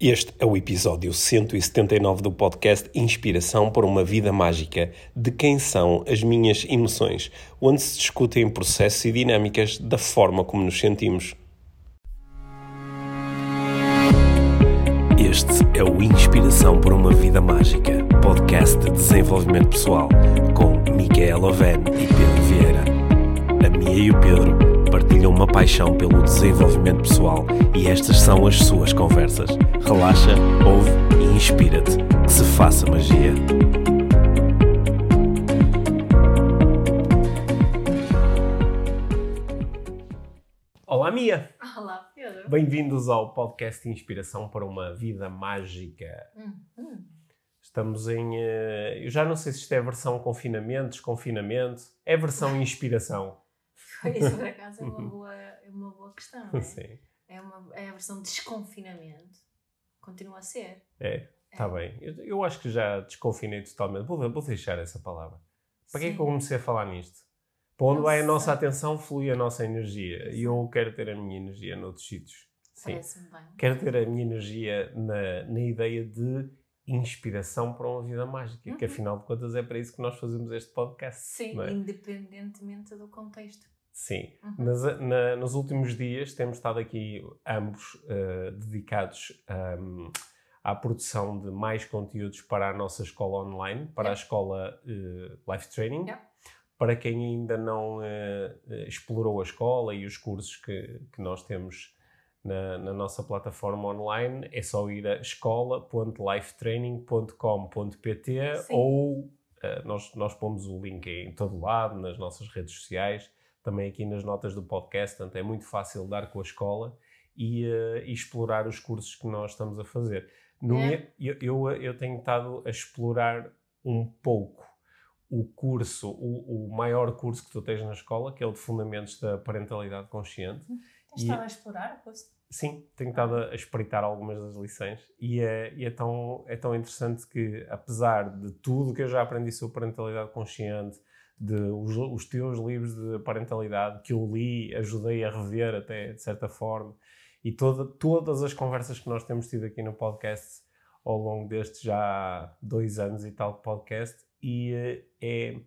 Este é o episódio 179 do podcast Inspiração para uma Vida Mágica, de quem são as minhas emoções, onde se discutem processos e dinâmicas da forma como nos sentimos. Este é o Inspiração para uma Vida Mágica, podcast de desenvolvimento pessoal, com Micaela Oven e Pedro Vieira. A Mia e o Pedro partilham uma paixão pelo desenvolvimento pessoal e estas são as suas conversas. Relaxa, ouve e inspira-te. Que se faça magia. Olá, Mia! Olá, Pedro. Bem-vindos ao podcast Inspiração para uma Vida Mágica. Hum, hum. Estamos em. eh, Eu já não sei se isto é versão confinamento, desconfinamento. É versão inspiração. Isso, por acaso, é uma boa, é uma boa questão. não É? Sim. É, uma, é a versão de desconfinamento. Continua a ser. É, está bem. Eu, eu acho que já desconfinei totalmente. Vou, vou deixar essa palavra. Para que é que eu comecei a falar nisto? Para onde Não vai a nossa atenção, flui a nossa energia. E eu quero ter a minha energia noutros sítios. Sim. Quero ter a minha energia na, na ideia de inspiração para uma vida mágica. Que Uhum. afinal de contas é para isso que nós fazemos este podcast. Sim, é? independentemente do contexto. Sim. Uhum. Nas, na- nos últimos dias temos estado aqui ambos eh, dedicados ahm, à produção de mais conteúdos para a nossa escola online, para a Yeah. escola eh, Life Training. Yeah. Para quem ainda não eh, explorou a escola e os cursos que, que nós temos na, na nossa plataforma online, é só ir a escola.lifetraining.com.pt ou nós, nós pomos o link em todo lado, nas nossas redes sociais, também aqui nas notas do podcast, portanto é muito fácil dar com a escola e, eh, e explorar os cursos que nós estamos a fazer. No É. eu, eu, eu tenho estado a explorar um pouco o curso, o, o maior curso que tu tens na escola, que é o de Fundamentos da Parentalidade Consciente. Tens E- estado a explorar o curso? Sim, tenho estado a a espreitar algumas das lições e, é, e é, tão, é tão interessante que, apesar de tudo que eu já aprendi sobre parentalidade consciente, de os, os teus livros de parentalidade que eu li, ajudei a rever até de certa forma, e toda, todas as conversas que nós temos tido aqui no podcast ao longo destes já dois anos e tal de podcast, e eh, é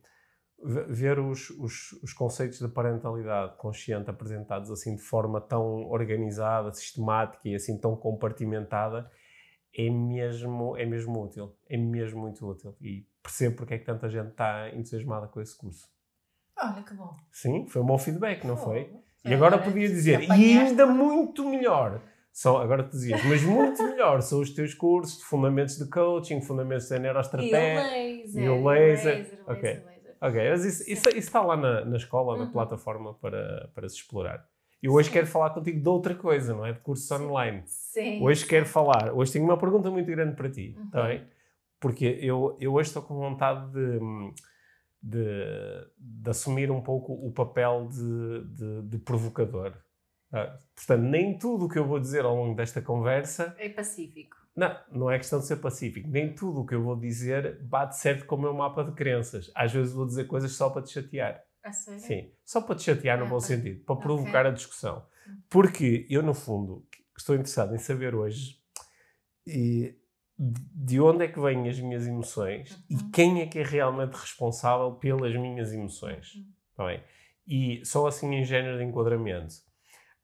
ve- ver os, os, os conceitos de parentalidade consciente apresentados assim de forma tão organizada, sistemática e assim tão compartimentada é mesmo, é mesmo útil. É mesmo muito útil. E percebo porque é que tanta gente está entusiasmada com esse curso. Olha que bom. Sim, foi um bom feedback, não foi? Fogo. E agora podia dizer, e ainda muito melhor. São, agora tu dizias, mas muito melhor são os teus cursos de fundamentos de coaching, fundamentos da E o neuroestratégia. laser. E o laser. Ok. laser, laser. Ok, mas isso, isso, isso está lá na, na escola, na Uhum. plataforma para, para se explorar. E hoje Sim. quero falar contigo de outra coisa, não é? De cursos Sim. online. Sim. Hoje quero falar, hoje tenho uma pergunta muito grande para ti, Uhum. está bem? Porque eu, eu hoje estou com vontade de, de, de assumir um pouco o papel de, de, de provocador. tá? Portanto, nem tudo o que eu vou dizer ao longo desta conversa É pacífico. não, não é questão de ser pacífico. Nem tudo o que eu vou dizer bate certo com o meu mapa de crenças. Às vezes vou dizer coisas só para te chatear. A sério? Sim, só para te chatear no Ah, bom para- sentido, para provocar a discussão. Hum. Porque eu, no fundo, estou interessado em saber hoje e de onde é que vêm as minhas emoções e Uhum. quem é que é realmente responsável pelas minhas emoções. Uhum. Tá bem? E só assim em género de enquadramento.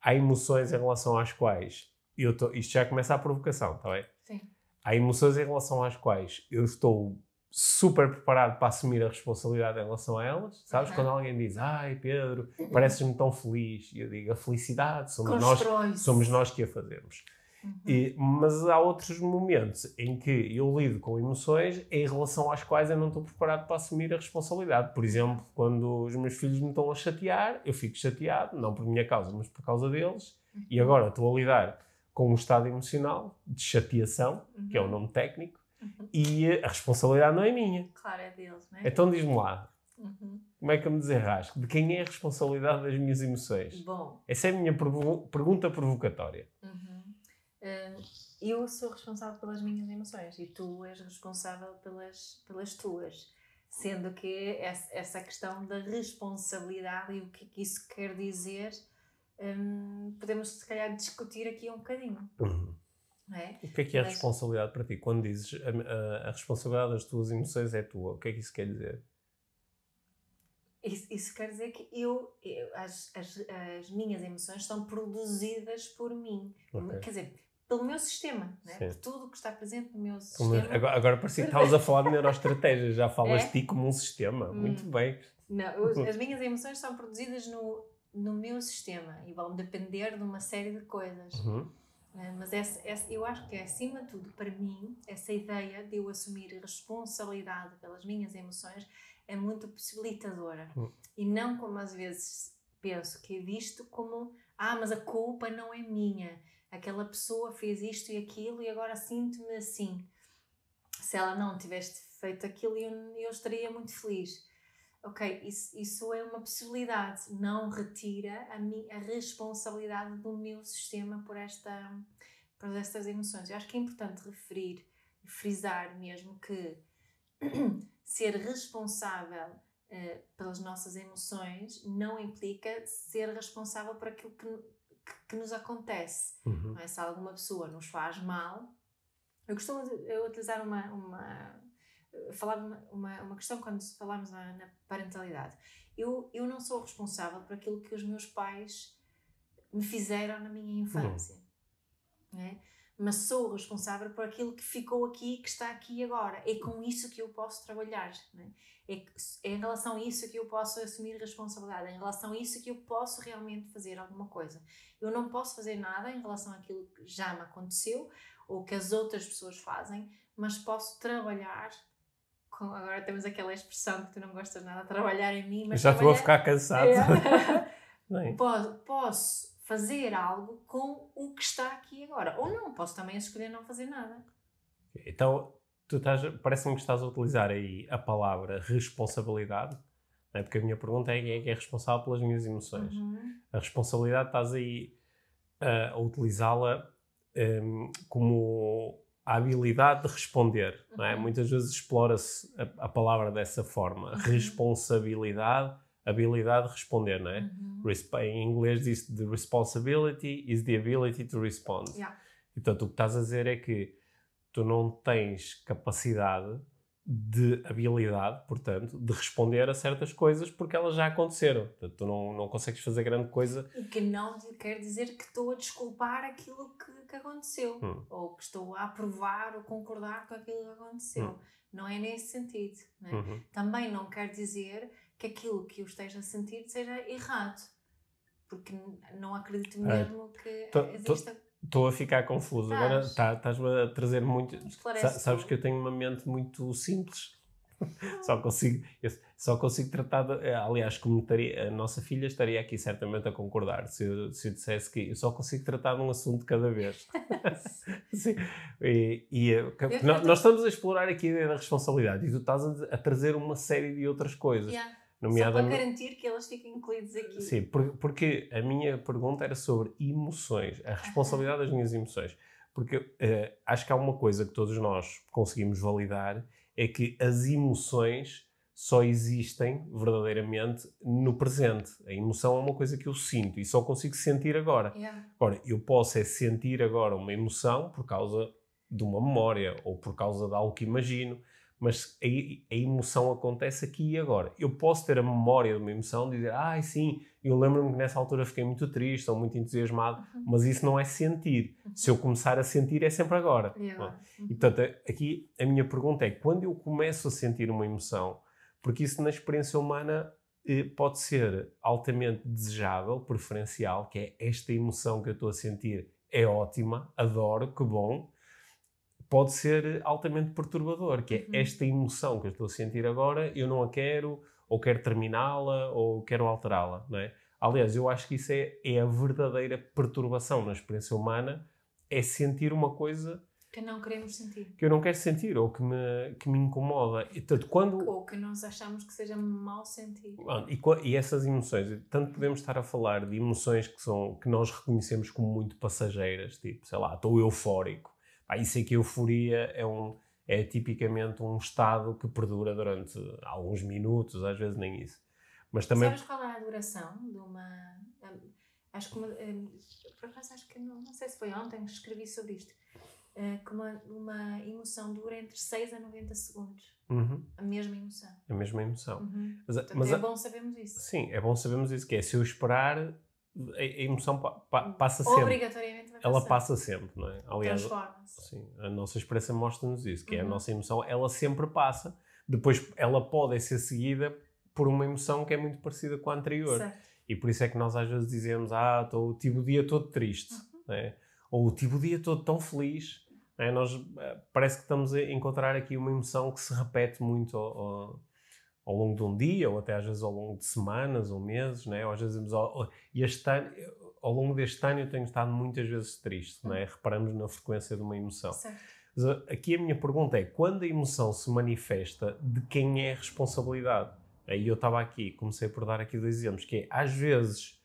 Há emoções em relação às quais eu tô, isto já começa a provocação, está bem? Sim. Há emoções em relação às quais eu estou super preparado para assumir a responsabilidade em relação a elas. Sabes? Uhum. Quando alguém diz, ai Pedro, pareces-me tão feliz. E eu digo, a felicidade somos nós, somos nós que a fazemos. Uhum. E- mas há outros momentos em que eu lido com emoções em relação às quais eu não estou preparado para assumir a responsabilidade. Por exemplo, quando os meus filhos me estão a chatear, eu fico chateado, não por minha causa, mas por causa deles. E agora estou a lidar com um estado emocional de chateação, que é o Uhum. nome técnico, Uhum. e a responsabilidade não é minha. Claro, é deles, não é? Então diz-me lá, Uhum. como é que eu me desenrasco? De quem é a responsabilidade das minhas emoções? Bom, Essa é a minha pergunta provocatória. Hum, eu sou responsável pelas minhas emoções e tu és responsável pelas, pelas tuas. Sendo que essa questão da responsabilidade e o que é que isso quer dizer, hum, podemos se calhar discutir aqui um bocadinho. Uhum. é? O que é que é a Mas- responsabilidade para ti? Quando dizes a, a- a responsabilidade das tuas emoções é tua, o que é que isso quer dizer? Isso, isso quer dizer que eu, eu- as, as, as minhas emoções são produzidas por mim. Ok. Quer dizer, pelo meu sistema, é? Sim. por tudo o que está presente no meu Como- sistema. agora, agora parecia que estavas a falar de neuroestratégia, já falas É? de ti como um sistema. Hum. Muito bem. Não, as minhas emoções são produzidas no, no meu sistema e vão depender de uma série de coisas. Uhum. Eh, Mas essa, essa- eu acho que, acima de tudo, para mim, essa ideia de eu assumir responsabilidade pelas minhas emoções é muito possibilitadora. Hum. E não como às vezes penso que é visto como: ah, mas a culpa não é minha. Aquela pessoa fez isto e aquilo e agora sinto-me assim. Se ela não tivesse feito aquilo, eu, eu estaria muito feliz. Ok, isso, isso é uma possibilidade, não retira a, mi, a responsabilidade do meu sistema por, esta, por estas emoções. Eu acho que é importante referir e frisar mesmo que ser responsável eh, pelas nossas emoções não implica ser responsável por aquilo que, que, nos acontece. Uhum. É? Se alguma pessoa nos faz mal, eu costumo eu utilizar uma, uma falar uma, uma, questão quando falamos na, na parentalidade. Eu, eu não sou responsável por aquilo que os meus pais me fizeram na minha infância, não é? Mas sou responsável por aquilo que ficou aqui, que está aqui agora. É com isso que eu posso trabalhar. não É? É, é em relação a isso que eu posso assumir responsabilidade, é em relação a isso que eu posso realmente fazer alguma coisa. Eu não posso fazer nada em relação àquilo que já me aconteceu ou que as outras pessoas fazem, mas posso trabalhar. Com, agora temos aquela expressão que tu não gostas nada, trabalhar em mim, mas Já estou a trabalhar- ficar cansado. É? posso, posso fazer algo com o que está aqui agora. Ou não, posso também escolher não fazer nada. Então, tu estás, parece-me que estás a utilizar aí a palavra responsabilidade, não é? porque a minha pergunta é quem é que é responsável pelas minhas emoções. Uhum. A responsabilidade estás aí ah, a utilizá-la hum, como a habilidade de responder. É? Uhum. Muitas vezes explora-se a, a palavra dessa forma. Uhum. Responsabilidade, habilidade de responder. Não é? Uhum. Em inglês diz the responsibility is the ability to respond. Yeah. E, portanto, o que estás a dizer é que tu não tens capacidade de habilidade, portanto, de responder a certas coisas porque elas já aconteceram. Portanto, tu não, não consegues fazer grande coisa. O que não quer dizer que estou a desculpar aquilo que, que aconteceu. Hum. Ou que estou a aprovar ou concordar com aquilo que aconteceu. Hum. Não é nesse sentido. é? Uhum. Também não quer dizer que aquilo que eu esteja a sentir seja errado. Porque não acredito Ah, mesmo que tô- tô- exista. Estou a ficar confuso. Agora tá- estás-me a trazer muito. Esclarece Sa- sabes que eu tenho uma mente muito simples. só consigo, só consigo tratar. De, eh, aliás, como estaria, a nossa filha estaria aqui certamente a concordar se eu, se eu dissesse que eu só consigo tratar de um assunto cada vez. Sim. E, e, que- Eu- nó- eu tô- nós estamos a explorar aqui a ideia da responsabilidade e tu estás a, a trazer uma série de outras coisas. Yeah. Só para Nomeadamente, garantir que elas fiquem incluídas aqui. Sim, por- porque a minha pergunta era sobre emoções, a responsabilidade das minhas emoções. Porque eh, acho que há uma coisa que todos nós conseguimos validar, é que as emoções só existem verdadeiramente no presente. A emoção é uma coisa que eu sinto e só consigo sentir agora. Yeah. Agora, eu posso é sentir agora uma emoção por causa de uma memória ou por causa de algo que imagino, mas a, a emoção acontece aqui e agora. Eu posso ter a memória de uma emoção, dizer, ai sim, eu lembro-me que nessa altura fiquei muito triste ou muito entusiasmado, Uhum. mas isso não é sentir. Se eu começar a sentir, é sempre agora. E não é? agora? Uhum. E portanto, aqui a minha pergunta é: quando eu começo a sentir uma emoção, porque isso na experiência humana eh, pode ser altamente desejável, preferencial, que é esta emoção que eu estou a sentir é ótima, adoro, que bom. Pode ser altamente perturbador, que é Uhum. esta emoção que eu estou a sentir agora, eu não a quero, ou quero terminá-la, ou quero alterá-la, não é? Aliás, eu acho que isso é, é a verdadeira perturbação na experiência humana, é sentir uma coisa Que não queremos sentir. que eu não quero sentir ou que me, que me incomoda. E, portanto, quando, Ou que nós achamos que seja mau sentir. Bom, e, e essas emoções, tanto podemos estar a falar de emoções que, são, que nós reconhecemos como muito passageiras, tipo, sei lá, estou eufórico. Pá, isso é que euforia é, um, é tipicamente um estado que perdura durante alguns minutos, às vezes nem isso. Mas também. Sabes qual é a duração de uma. hum, acho que uma, hum, por acaso acho que não, não sei se foi ontem que escrevi sobre isto. uh, que uma, uma emoção dura entre 6 a 90 segundos. Uhum. A mesma emoção. A mesma emoção. Uhum. Mas, Portanto, mas é a- bom sabermos isso. sim, é bom sabermos isso, que é se eu esperar, a, emoção pa- pa- passa sempre. Obrigatoriamente vai Ela passa sempre, não é? Aliás, Transforma-se. sim, a nossa experiência mostra-nos isso, que é a Uhum. nossa emoção, ela sempre passa. Depois ela pode ser seguida por uma emoção que é muito parecida com a anterior. Certo. E por isso é que nós às vezes dizemos, ah, tô, tive o dia todo triste, Uhum. né? ou tive o dia todo tão feliz. né? Nós eh, parece que estamos a encontrar aqui uma emoção que se repete muito ao, ao- ao longo de um dia, ou até às vezes ao longo de semanas ou meses, né? ou às vezes dizemos, "Oh, oh, e este ano, ao longo deste ano eu tenho estado muitas vezes triste, né? reparamos na frequência de uma emoção. Certo. Mas uh, aqui a minha pergunta é: quando a emoção se manifesta, de quem é a responsabilidade? Aí eu estava aqui, comecei por dar aqui dois exemplos, que é, às vezes,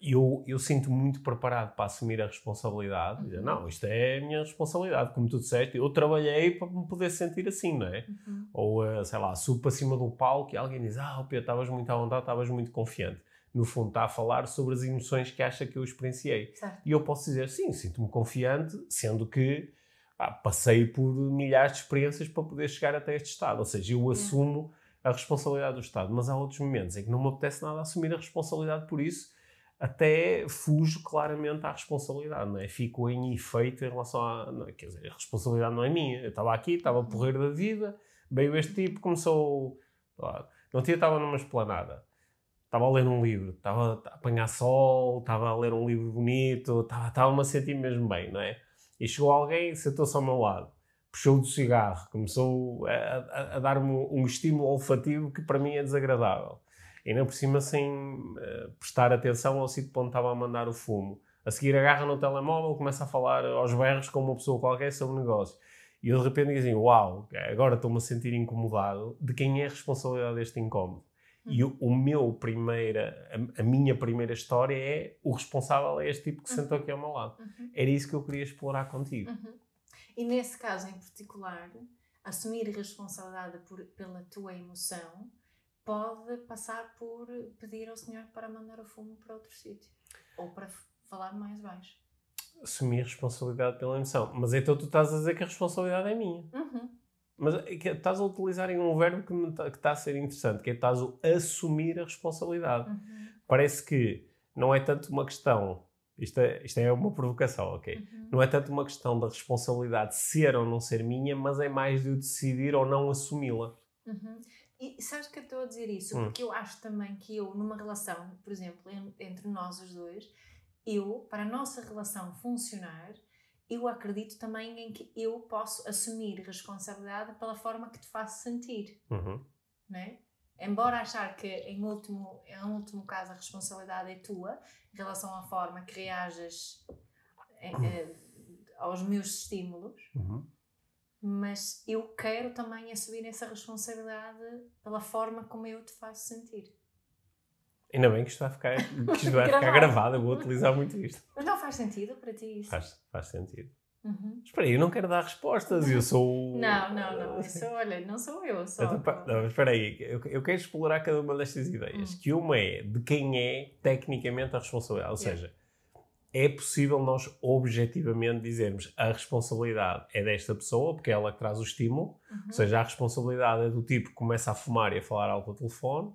eu, eu sinto muito preparado para assumir a responsabilidade, dizer, não, isto é a minha responsabilidade, como tu disseste, eu trabalhei para me poder sentir assim, não é? Uhum. Ou, uh, sei lá, subo para cima do palco e alguém diz, ah, Pedro, estavas muito à vontade, estavas muito confiante. No fundo, está a falar sobre as emoções que acha que eu experienciei. Certo. E eu posso dizer, sim, sinto-me confiante, sendo que ah, passei por milhares de experiências para poder chegar até este estado. Ou seja, eu assumo a responsabilidade do Estado. Mas há outros momentos em que não me apetece nada assumir a responsabilidade por isso, até fujo claramente à responsabilidade, não é? Fico em efeito em relação a... Não, quer dizer, a responsabilidade não é minha. Eu estava aqui, estava a porrer da vida, veio este tipo, começou... Não tinha, estava numa esplanada. Estava a ler um livro, estava a apanhar sol, estava a ler um livro bonito, estava- estava-me a sentir mesmo bem, não é? E chegou alguém, sentou-se ao meu lado, puxou do cigarro, começou a, a- a dar-me um estímulo olfativo que para mim é desagradável. E ainda por cima sem eh, prestar atenção ao sítio onde estava a mandar o fumo. A seguir agarra no telemóvel, começa a falar aos berros com uma pessoa qualquer sobre o negócio. E eu de repente digo assim, uau, agora estou-me a sentir incomodado. De quem é a responsabilidade deste incómodo? E o, o meu primeira, a, a minha primeira história é o responsável é este tipo que sentou aqui ao meu lado. Uhum. Era isso que eu queria explorar contigo. Uhum. E nesse caso em particular, assumir responsabilidade por- pela tua emoção pode passar por pedir ao Senhor para mandar o fumo para outro sítio. Ou para falar mais baixo. Assumir responsabilidade pela emoção. Mas então tu estás a dizer que a responsabilidade é minha. Uhum. Mas é estás a utilizar em um verbo que, me tá- que está a ser interessante, que é estás a assumir a responsabilidade. Uhum. Parece que não é tanto uma questão, isto é, isto é uma provocação, ok? Uhum. Não é tanto uma questão da responsabilidade ser ou não ser minha, mas é mais de eu decidir ou não assumi-la. Uhum. E sabes que eu estou a dizer isso? Hum. Porque eu acho também que eu, numa relação, por exemplo, en- entre nós os dois, eu, para a nossa relação funcionar, eu acredito também em que eu posso assumir responsabilidade pela forma que te faço sentir, Uhum. não é? Embora achar que, em último, em último caso, a responsabilidade é tua, em relação à forma que reages eh, eh, aos meus estímulos, Uhum. Mas eu quero também assumir essa responsabilidade pela forma como eu te faço sentir. Ainda bem que isto vai ficar, que isto vai ficar Gravado. eu vou utilizar muito isto. Mas não faz sentido para ti isso? Faz, faz sentido. Uhum. Mas espera aí, eu não quero dar respostas, eu sou... o- Não, não, não. Isso, olha, não sou eu, sou. Então, pa- não, mas espera aí, eu, eu quero explorar cada uma destas ideias. Hum. Que uma é de quem é tecnicamente a responsabilidade. Ou Yeah. seja, é possível nós objetivamente dizermos a responsabilidade é desta pessoa, porque é ela que traz o estímulo. Uhum. Ou seja, a responsabilidade é do tipo que começa a fumar e a falar alto ao telefone.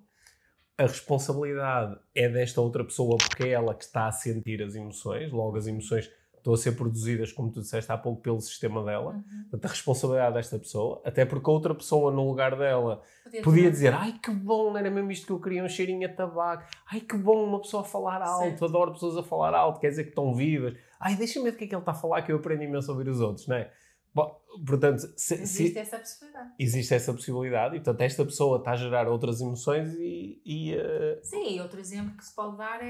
A responsabilidade é desta outra pessoa porque é ela que está a sentir as emoções. Logo, as emoções estão a ser produzidas, como tu disseste há pouco, pelo sistema dela. Uhum. Portanto, a responsabilidade desta pessoa, até porque a outra pessoa no lugar dela podia dizer ai que bom, era mesmo isto que eu queria, um cheirinho a tabaco, ai que bom uma pessoa a falar alto, Certo. adoro pessoas a falar alto, quer dizer que estão vivas, ai deixa-me ver do que é que ele está a falar que eu aprendo imenso a ouvir os outros, não é? Bom, portanto, se- se- Existe essa possibilidade. existe essa possibilidade e portanto esta pessoa está a gerar outras emoções e, e, eh, Sim, outro exemplo que se pode dar é,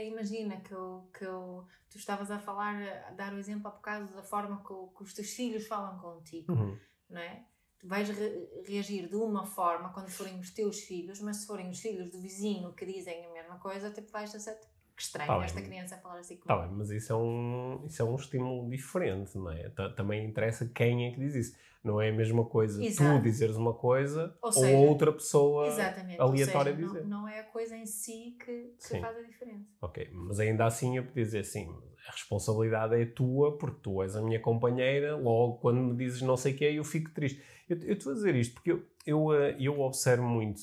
é, imagina que, eu, que eu, tu estavas a falar, a dar o exemplo há bocado da forma que, o- que os teus filhos falam contigo, uhum, não é? Tu vais re- reagir de uma forma quando forem os teus filhos, mas se forem os filhos do vizinho que dizem a mesma coisa, tipo, vais aceitar. Que estranho Tá bem. esta criança a falar assim comigo. Tá bem, mas isso é um, isso é um estímulo diferente, não é? Ta- Também interessa quem é que diz isso. Não é a mesma coisa Exato. tu dizeres uma coisa Ou ou, seja, outra pessoa Exatamente. aleatória ou seja, dizer. não, não é a coisa em si que, que faz a diferença. Ok, mas ainda assim eu podia dizer assim, a responsabilidade é tua porque tu és a minha companheira, logo quando me dizes não sei o que é eu fico triste. Eu eu estou a dizer isto porque eu, eu, eh, eu observo muito,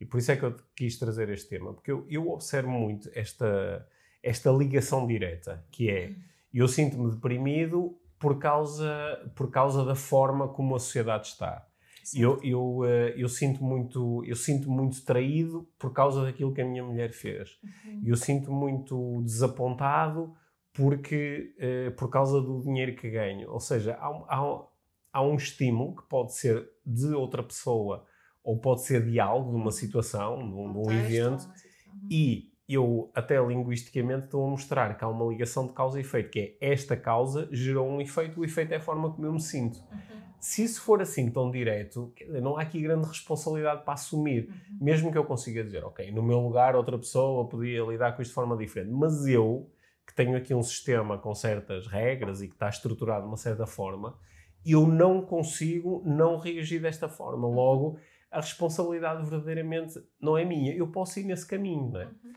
e por isso é que eu quis trazer este tema, porque eu, eu observo muito esta, esta ligação direta, que é, eu sinto-me deprimido por causa, por causa da forma como a sociedade está. Eu, eu, eh, eu, sinto muito, eu sinto muito traído por causa daquilo que a minha mulher fez. Uhum. Eu sinto muito desapontado porque, eh, por causa do dinheiro que ganho. Ou seja, há, há, há um estímulo que pode ser de outra pessoa ou pode ser de algo, de uma situação, de um, de um evento. Uhum. e eu, até linguisticamente, estou a mostrar que há uma ligação de causa e efeito, que é esta causa gerou um efeito, o efeito é a forma como eu me sinto. Uhum. Se isso for assim tão direto, não há aqui grande responsabilidade para assumir. Uhum. Mesmo que eu consiga dizer, ok, no meu lugar outra pessoa podia lidar com isto de forma diferente, mas eu, que tenho aqui um sistema com certas regras e que está estruturado de uma certa forma, eu não consigo não reagir desta forma. Logo, a responsabilidade verdadeiramente não é minha. Eu posso ir nesse caminho, não é? Uhum.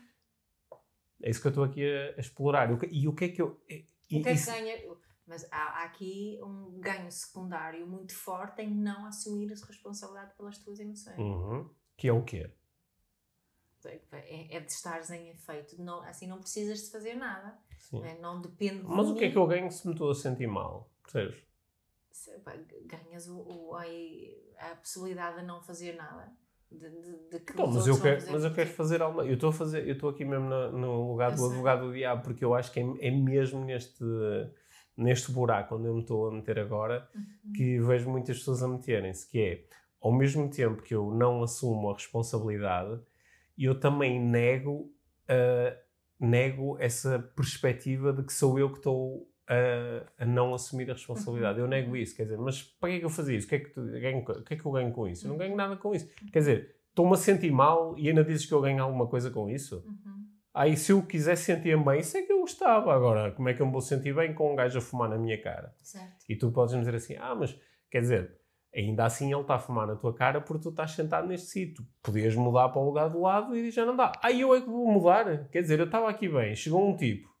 É isso que eu estou aqui a, a explorar. E o que- E o que é que eu... e- O que é que ganha? Mas há, há aqui um ganho secundário muito forte em não assumir a responsabilidade pelas tuas emoções. Uhum. Que é o quê? É, é de estares em efeito. Não, assim não precisas de fazer nada. Sim. não é? Não depende de Mas o que é que eu ganho se me estou a sentir mal? Percebes? Ganhas o, o- aí a possibilidade de não fazer nada. De, de, de que Então, os mas eu quero, fazer mas eu quero fazer alguma. Eu estou a fazer, eu estou aqui mesmo na- no lugar Eu do sei. advogado do diabo, porque eu acho que é, é mesmo neste, neste buraco onde eu me estou a meter agora Uhum. que vejo muitas pessoas a meterem-se, que é ao mesmo tempo que eu não assumo a responsabilidade, eu também nego, ah, nego essa perspectiva de que sou eu que estou a, a não assumir a responsabilidade. Eu nego isso, quer dizer, mas para que é que eu fazia isso? O que é que, tu- ganho, que, é que eu ganho com isso? Eu não ganho nada com isso. Quer dizer, estou-me a sentir mal e ainda dizes que eu ganho alguma coisa com isso? Uhum. Aí se eu quisesse sentir bem, isso é que eu gostava. Agora, como é que eu me vou sentir bem com um gajo a fumar na minha cara? Certo. E tu podes me dizer assim, ah, mas quer dizer, ainda assim ele está a fumar na tua cara porque tu estás sentado neste sítio. Podias mudar para o lugar do lado e já não dá. Ah, eu é que vou mudar? Quer dizer, eu estava aqui bem, chegou um tipo.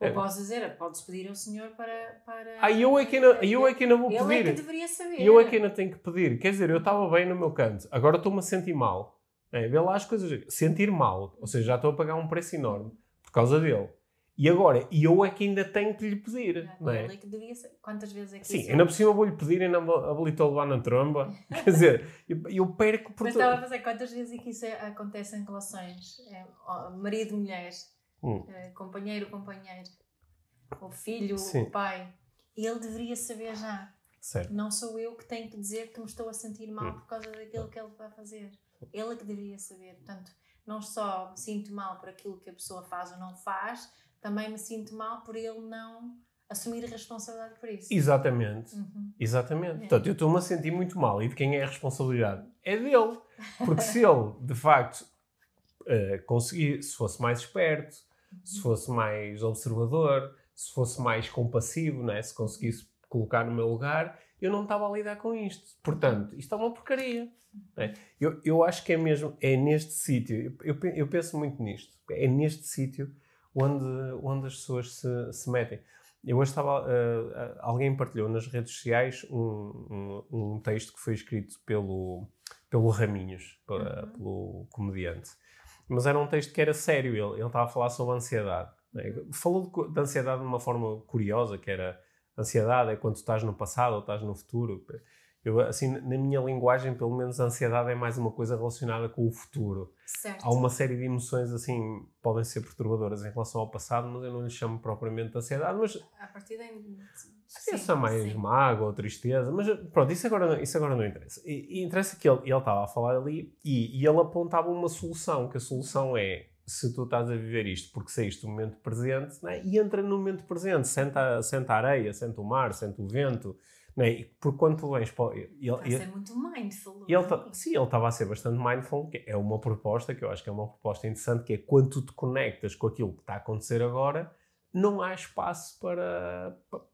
Ou É. podes dizer, podes pedir ao senhor para. para Ah, eu é que ainda, eu é que ainda vou Ele é que pedir. deveria saber. Eu é que ainda tenho que pedir. Quer dizer, eu estava bem no meu canto, agora estou-me a sentir mal. É, vê lá as coisas. Sentir mal. Ou seja, já estou a pagar um preço enorme por causa dele. E agora, e eu é que ainda tenho que lhe pedir. Não é? Ele é que deveria saber. Quantas vezes é que Sim, ainda por cima vou-lhe pedir e ainda habilitou levar na tromba. Quer dizer, eu, eu perco por Mas tudo. estava a fazer quantas vezes é que isso é- acontece em relações? É, marido, mulher, Hum. é, companheiro, companheiro, o filho, Sim. o pai. Ele deveria saber já. Certo. Não sou eu que tenho que dizer que me estou a sentir mal Hum. por causa daquilo que ele vai fazer. Ele é que deveria saber. Portanto, não só me sinto mal por aquilo que a pessoa faz ou não faz, também me sinto mal por ele não assumir a responsabilidade por isso. Exatamente. Uhum. Exatamente. É. Portanto, eu estou-me a sentir muito mal. E de quem é a responsabilidade? É dele. Porque se ele, de facto, eh, conseguir, se fosse mais esperto, se fosse mais observador, se fosse mais compassivo, né? se conseguisse colocar no meu lugar, eu não estava a lidar com isto. Portanto, isto é uma porcaria. né? Eu, eu acho que é mesmo, é neste sítio, eu, eu pe- eu penso muito nisto, é neste sítio onde, onde as pessoas se, se metem. Eu hoje estava, eh, alguém partilhou nas redes sociais um, um, um texto que foi escrito pelo, pelo Raminhos, para- Uhum. pelo comediante. Mas era um texto que era sério, ele, ele estava a falar sobre ansiedade. né? Falou de, de ansiedade de uma forma curiosa, que era ansiedade é quando estás no passado ou estás no futuro. Eu, assim, na minha linguagem, pelo menos a ansiedade é mais uma coisa relacionada com o futuro. Certo. Há uma série de emoções, assim, podem ser perturbadoras em relação ao passado, mas eu não lhe chamo propriamente de ansiedade, mas A partir daí. se essa mais mágoa ou tristeza, mas pronto, isso agora, não- isso agora não interessa. E, e interessa que ele, ele estava a falar ali e, e ele apontava uma solução, que a solução é se tu estás a viver isto porque saíste do momento presente né? e entra no momento presente, senta, senta a areia, senta o mar, senta o vento. Né? Porque quando tu vens para. Ele, Está a ser muito mindful. ele, é? ta- sim, ele estava a ser bastante mindful, que é uma proposta que eu acho que é uma proposta interessante, que é quando tu te conectas com aquilo que está a acontecer agora, não há espaço para, pa-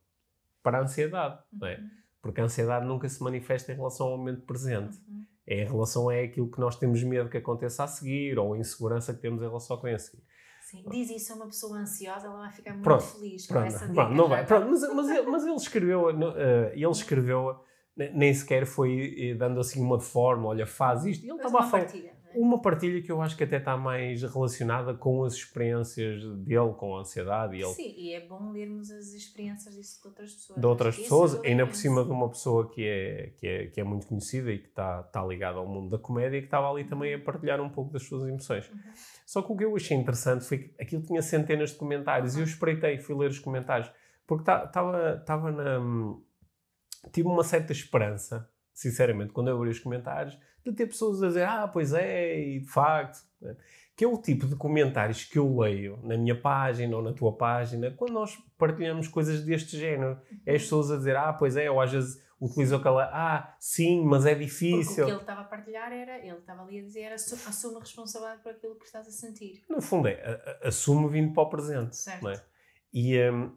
para a ansiedade, é? Uhum, Porque a ansiedade nunca se manifesta em relação ao momento presente. uhum. É em relação a aquilo que nós temos medo que aconteça a seguir, ou a insegurança que temos em relação ao que vem a seguir. Sim, diz isso a uma pessoa ansiosa, ela vai ficar muito Pronto, feliz com Pronto, essa dica. pronto, não vai. já. Pronto, mas, mas, ele, mas ele escreveu, eh, ele escreveu, ne- nem sequer foi eh, dando assim uma forma, olha, faz isto. Ele estava a falar. partilha, é? Uma partilha que eu acho que até está mais relacionada com as experiências dele, com a ansiedade e ele, Sim, e é bom lermos as experiências disso de outras pessoas. de outras que pessoas, ainda por cima de uma pessoa que é, que é, que é muito conhecida e que está, está ligada ao mundo da comédia e que estava ali também a partilhar um pouco das suas emoções. Uhum. Só que o que eu achei interessante foi que aquilo tinha centenas de comentários e eu espreitei, fui ler os comentários, porque estava na. Tive uma certa esperança, sinceramente, quando eu abri os comentários, de ter pessoas a dizer, ah, pois é, e de facto. né? Que é o tipo de comentários que eu leio na minha página ou na tua página, quando nós partilhamos coisas deste género. É as pessoas a dizer, ah, pois é, ou às vezes utilizam aquela, ah, sim, mas é Porque o difícil. que ele estava a partilhar era, ele estava ali a dizer, assu- assume a responsabilidade por aquilo que estás a sentir. No fundo é, a- a- assumo vindo para o presente. Certo. é? E, hum,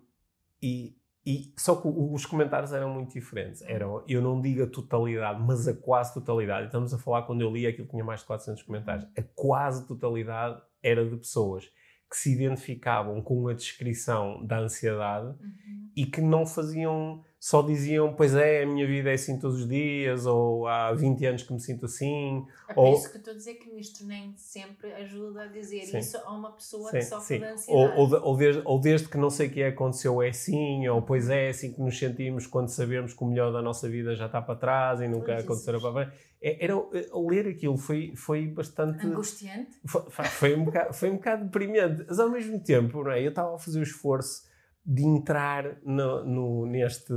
e, e só que os comentários eram muito diferentes. Eram, eu não digo a totalidade, mas a quase totalidade. Estamos a falar quando eu li aquilo tinha mais de 400 comentários. A quase totalidade era de pessoas que se identificavam com a descrição da ansiedade Uhum. e que não faziam, só diziam, pois é, a minha vida é assim todos os dias, ou há 20 anos que me sinto assim, É por Ou- isso que estou a dizer que isto nem sempre ajuda a dizer Sim. isso a uma pessoa Sim, que sofre sim. de Ou, ansiedade. ou, de- ou desde, ou desde que não sei o que aconteceu é assim, ou pois é, é assim que nos sentimos quando sabemos que o melhor da nossa vida já está para trás e nunca acontecerá para frente. É, Era, eh, ler aquilo foi, foi bastante. Angustiante. Foi, foi, um bocado, foi um bocado deprimente, mas ao mesmo tempo, não é? eu estava a fazer o esforço de entrar no, no- neste,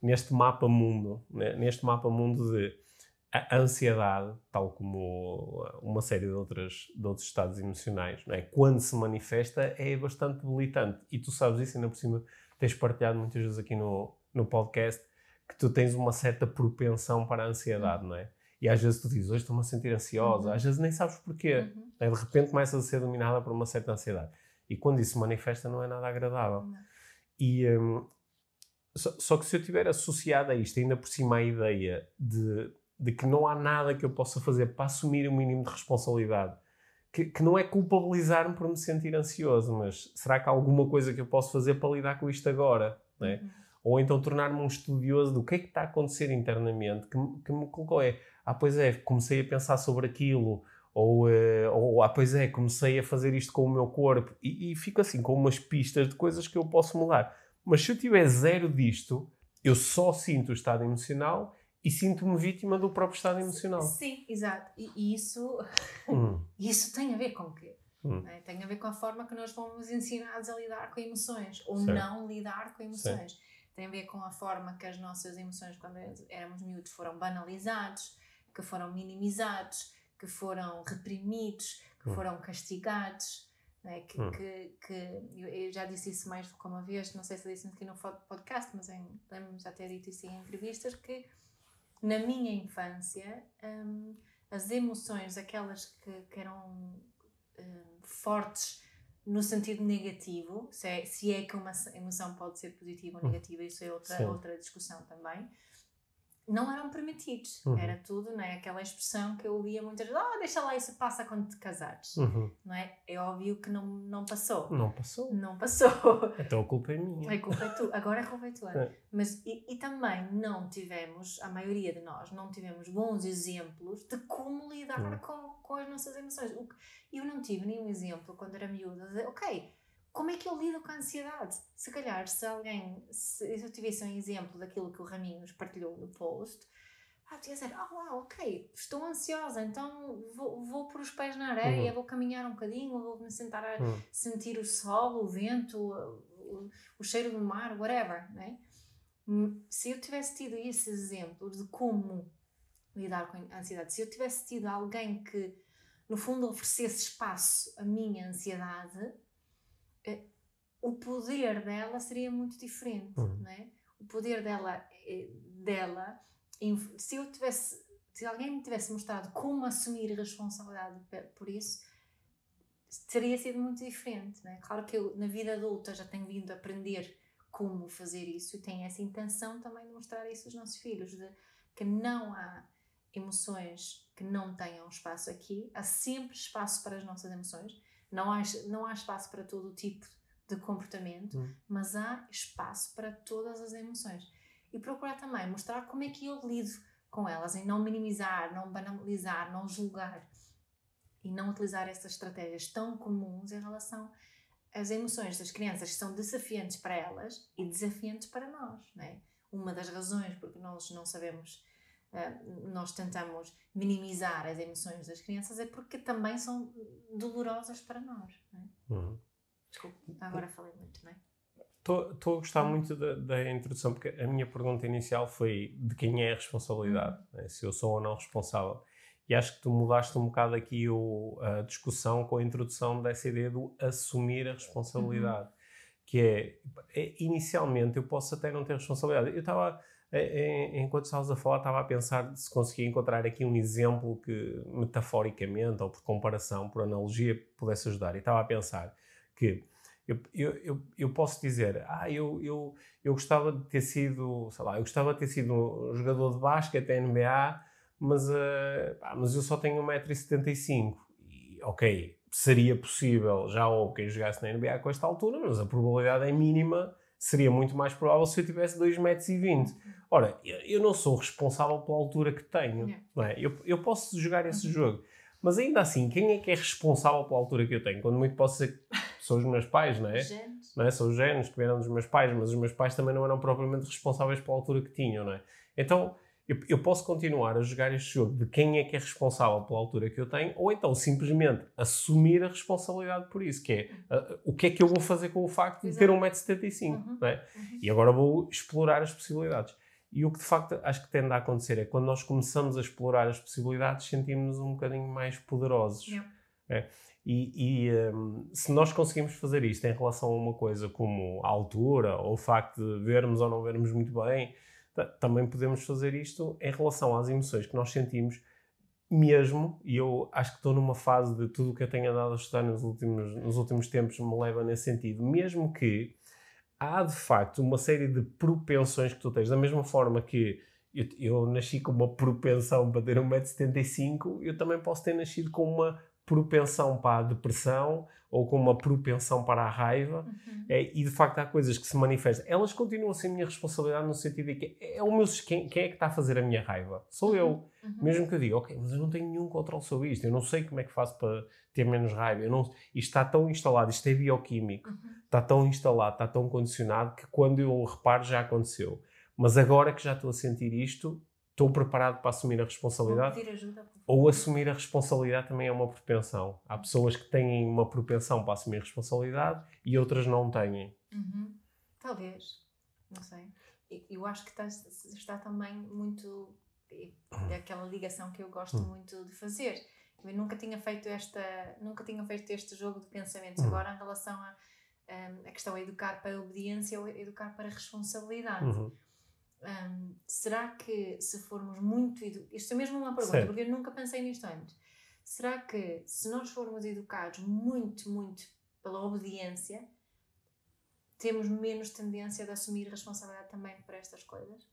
neste mapa mundo, né? neste mapa mundo de a ansiedade, tal como uma série de, outras, de outros estados emocionais, não é? quando se manifesta é bastante debilitante. E tu sabes isso, ainda por cima tens partilhado muitas vezes aqui no, no podcast, que tu tens uma certa propensão para a ansiedade, não é? E às vezes tu dizes, hoje estou-me a sentir ansiosa, Uhum. às vezes nem sabes porquê. Uhum. né? De repente começas a ser dominada por uma certa ansiedade. E quando isso se manifesta não é nada agradável. Não. E, hum, só, só que se eu tiver associado a isto, ainda por cima a ideia de, de que não há nada que eu possa fazer para assumir o mínimo de responsabilidade, que, que não é culpabilizar-me por me sentir ansioso, mas será que há alguma coisa que eu posso fazer para lidar com isto agora? Né? Uhum. Ou então tornar-me um estudioso do que é que está a acontecer internamente, que, que me colocou é, ah, pois é, comecei a pensar sobre aquilo, ou, eh, ou ah, pois é, comecei a fazer isto com o meu corpo, e, e fico assim com umas pistas de coisas que eu posso mudar. Mas se eu tiver zero disto, eu só sinto o estado emocional e sinto-me vítima do próprio estado emocional. Sim, exato. E, isso, Hum, isso tem a ver com o quê? Hum. É? Tem a ver com a forma que nós fomos ensinados a lidar com emoções ou Certo. não lidar com emoções. Tem a ver com a forma que as nossas emoções, quando éramos miúdos, foram banalizados, que foram minimizados, que foram reprimidos, que Hum. foram castigados. é? Que, Hum. que, que- eu, já disse isso mais do que uma vez, não sei se disse aqui no podcast, mas em- lembro-me já ter dito isso em entrevistas, que na minha infância hum, as emoções, aquelas que, que eram hum, fortes no sentido negativo, se é, se é que uma emoção pode ser positiva ou negativa, isso é outra, Sim. outra discussão também, não eram permitidos. Uhum. Era tudo, não é? Aquela expressão que eu ouvia muitas vezes, ah, deixa lá, isso passa quando te casares. uhum. Não é? É óbvio que não, não passou. Não passou. Não passou. Então a culpa é minha. A culpa é tua. Agora a culpa é tua. É. Mas, e, e também não tivemos, a maioria de nós, não tivemos bons exemplos de como lidar Hum. com, com as nossas emoções. Eu não tive nenhum exemplo quando era miúda de, ok, como é que eu lido com a ansiedade? Se calhar, se alguém, se eu tivesse um exemplo daquilo que o Raminhos partilhou no post, ah, tu ia dizer, ah, uau, ok, estou ansiosa, então vou, vou pôr os pés na areia, vou caminhar um bocadinho, vou me sentar a, Hum. sentir o sol, o vento, o, o- o cheiro do mar, whatever, né? Se eu tivesse tido esses exemplos de como lidar com a ansiedade, se eu tivesse tido alguém que no fundo, oferecesse espaço à minha ansiedade, o poder dela seria muito diferente, Uhum. não é? O poder dela, eh, dela, se eu tivesse, se alguém me tivesse mostrado como assumir responsabilidade por isso, teria sido muito diferente, não é? Claro que eu, na vida adulta, já tenho vindo a aprender como fazer isso e tenho essa intenção também de mostrar isso aos nossos filhos, de que não há emoções que não tenham espaço aqui, há sempre espaço para as nossas emoções, não há, não há espaço para todo o tipo de comportamento, Hum. mas há espaço para todas as emoções. E procurar também mostrar como é que eu lido com elas, em não minimizar, não banalizar, não julgar e não utilizar essas estratégias tão comuns em relação às emoções das crianças que são desafiantes para elas e desafiantes para nós, não é? Uma das razões porque nós não sabemos, eh, nós tentamos minimizar as emoções das crianças é porque também são dolorosas para nós, é? Uhum. Desculpa, agora falei muito, não é? Estou a gostar muito da, da introdução, porque a minha pergunta inicial foi de quem é a responsabilidade, né? se eu sou ou não responsável. E acho que tu mudaste um bocado aqui o, a discussão com a introdução dessa ideia do assumir a responsabilidade. Que é, é, inicialmente, eu posso até não ter responsabilidade. Eu estava, enquanto estavas a falar, estava a pensar se conseguia encontrar aqui um exemplo que, metaforicamente ou por comparação, por analogia, pudesse ajudar. E estava a pensar que eu, eu, eu, posso dizer, ah, eu, eu, eu gostava de ter sido, sei lá, eu gostava de ter sido um jogador de basquete da NBA, mas, uh, pá, mas eu só tenho 1,75m. E, ok, seria possível, já houve quem jogasse na NBA com esta altura, mas a probabilidade é mínima, seria muito mais provável se eu tivesse 2,20m. Ora, eu, não sou responsável pela altura que tenho, Yeah. não é? Eu, eu posso jogar esse jogo. Mas ainda assim, quem é que é responsável pela altura que eu tenho? Quando muito posso ser são os meus pais, não é? Genes. não é? São os genes que vieram dos meus pais, mas os meus pais também não eram propriamente responsáveis pela altura que tinham, não é? Então, eu, eu posso continuar a jogar este jogo de quem é que é responsável pela altura que eu tenho, ou então simplesmente assumir a responsabilidade por isso, que é uh, o que é que eu vou fazer com o facto de ter Exato. 1,75m, Uhum. não é? Uhum. E agora vou explorar as possibilidades. E o que de facto acho que tende a acontecer é quando nós começamos a explorar as possibilidades, sentimos-nos um bocadinho mais poderosos. Yeah. É. E, e, um, se nós conseguimos fazer isto em relação a uma coisa como a altura, ou o facto de vermos ou não vermos muito bem, ta- também podemos fazer isto em relação às emoções que nós sentimos mesmo, e eu acho que estou numa fase de tudo o que eu tenho andado a estudar nos últimos, nos últimos tempos me leva nesse sentido, mesmo que há de facto uma série de propensões que tu tens, da mesma forma que eu, eu nasci com uma propensão para ter 1,75m, eu também posso ter nascido com uma propensão para a depressão ou com uma propensão para a raiva. Uhum. É, e de facto há coisas que se manifestam. Elas continuam a ser minha responsabilidade no sentido de que é o meu, quem, quem é que está a fazer a minha raiva? Sou eu. Uhum. Mesmo que eu diga, ok, mas eu não tenho nenhum controle sobre isto, eu não sei como é que faço para ter menos raiva. Eu não, isto está tão instalado, isto é bioquímico, Uhum. Está tão instalado, está tão condicionado que quando eu reparo já aconteceu. Mas agora que já estou a sentir isto, estou preparado para assumir a responsabilidade. ajuda. Ou assumir a responsabilidade também é uma propensão. Há pessoas que têm uma propensão para assumir responsabilidade e outras não têm. Uhum. Talvez, não sei. Eu acho que está, está também muito daquela ligação que eu gosto Hum. muito de fazer. Eu nunca tinha feito esta, nunca tinha feito este jogo de pensamentos Hum. agora em relação a, um, a questão de educar para obediência ou educar para responsabilidade. Uhum. Um, será que se formos muito edu... isto é mesmo uma pergunta Certo. porque eu nunca pensei nisto antes será que se nós formos educados muito muito pela obediência temos menos tendência de assumir responsabilidade também por estas coisas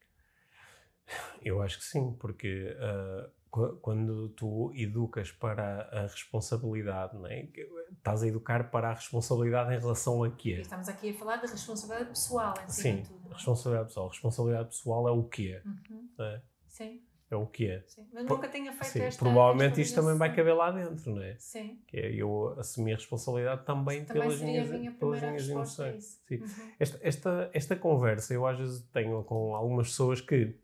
Eu acho que sim, porque ah, quando tu educas para a responsabilidade, não é? Estás a educar para a responsabilidade em relação a quê? estamos aqui a falar de responsabilidade pessoal em Sim, de tudo é? responsabilidade pessoal. Responsabilidade pessoal é o quê? Uhum. é? sim, É o quê? sim mas nunca tinha feito Sim, esta provavelmente esta isto também vai caber lá dentro, não é? sim Que é eu assumir a responsabilidade também, também pelas minhas, minha pelas minhas emoções. Sim. Uhum. Esta, esta, esta conversa eu às vezes tenho com algumas pessoas que,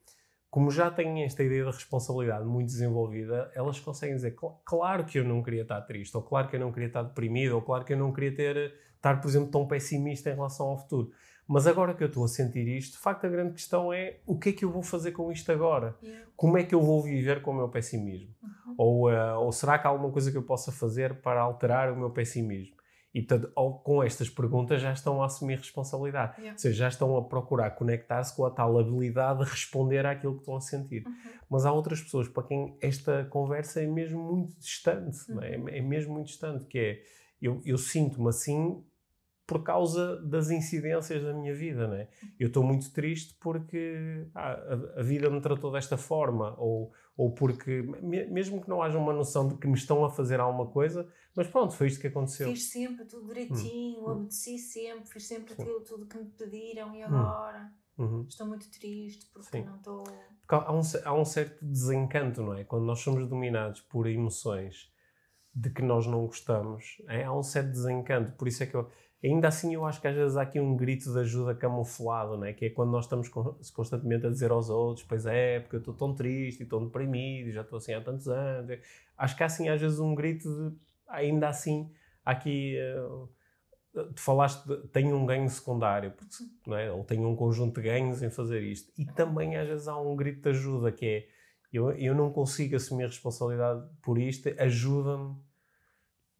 como já têm esta ideia da responsabilidade muito desenvolvida, elas conseguem dizer, "Cla- claro que eu não queria estar triste, ou claro que eu não queria estar deprimido, ou claro que eu não queria ter, estar, por exemplo, tão pessimista em relação ao futuro. Mas agora que eu estou a sentir isto, de facto a grande questão é o que é que eu vou fazer com isto agora? Yeah. Como é que eu vou viver com o meu pessimismo? Uhum. Ou, uh, ou será que há alguma coisa que eu possa fazer para alterar o meu pessimismo? E, portanto, ao, com estas perguntas já estão a assumir responsabilidade. Yeah. Ou seja, já estão a procurar conectar-se com a tal habilidade de responder àquilo que estão a sentir. Uhum. Mas há outras pessoas para quem esta conversa é mesmo muito distante. é? Uhum. É mesmo muito distante. Que é, eu, eu sinto-me assim por causa das incidências da minha vida, é? Eu estou muito triste porque ah, a, a vida me tratou desta forma, ou, ou porque, me- mesmo que não haja uma noção de que me estão a fazer alguma coisa, mas pronto, foi isto que aconteceu. Fiz sempre tudo direitinho, Hum. obedeci sempre, fiz sempre Sim. aquilo tudo que me pediram e agora Uhum. estou muito triste porque Sim. não estou. Porque há um, há um certo desencanto, não é? Quando nós somos dominados por emoções de que nós não gostamos, é? há um certo desencanto. Por isso é que eu, ainda assim, eu acho que às vezes há aqui um grito de ajuda camuflado, não é? Que é quando nós estamos con- constantemente a dizer aos outros: Pois é, porque eu estou tão triste e tão deprimido, e já estou assim há tantos anos. Acho que há assim, às vezes, um grito de ainda assim, aqui. eh, tu falaste de tenho um ganho secundário, porque, não é? ou tenho um conjunto de ganhos em fazer isto. E também às vezes há um grito de ajuda que é eu, eu não consigo assumir a responsabilidade por isto, ajuda-me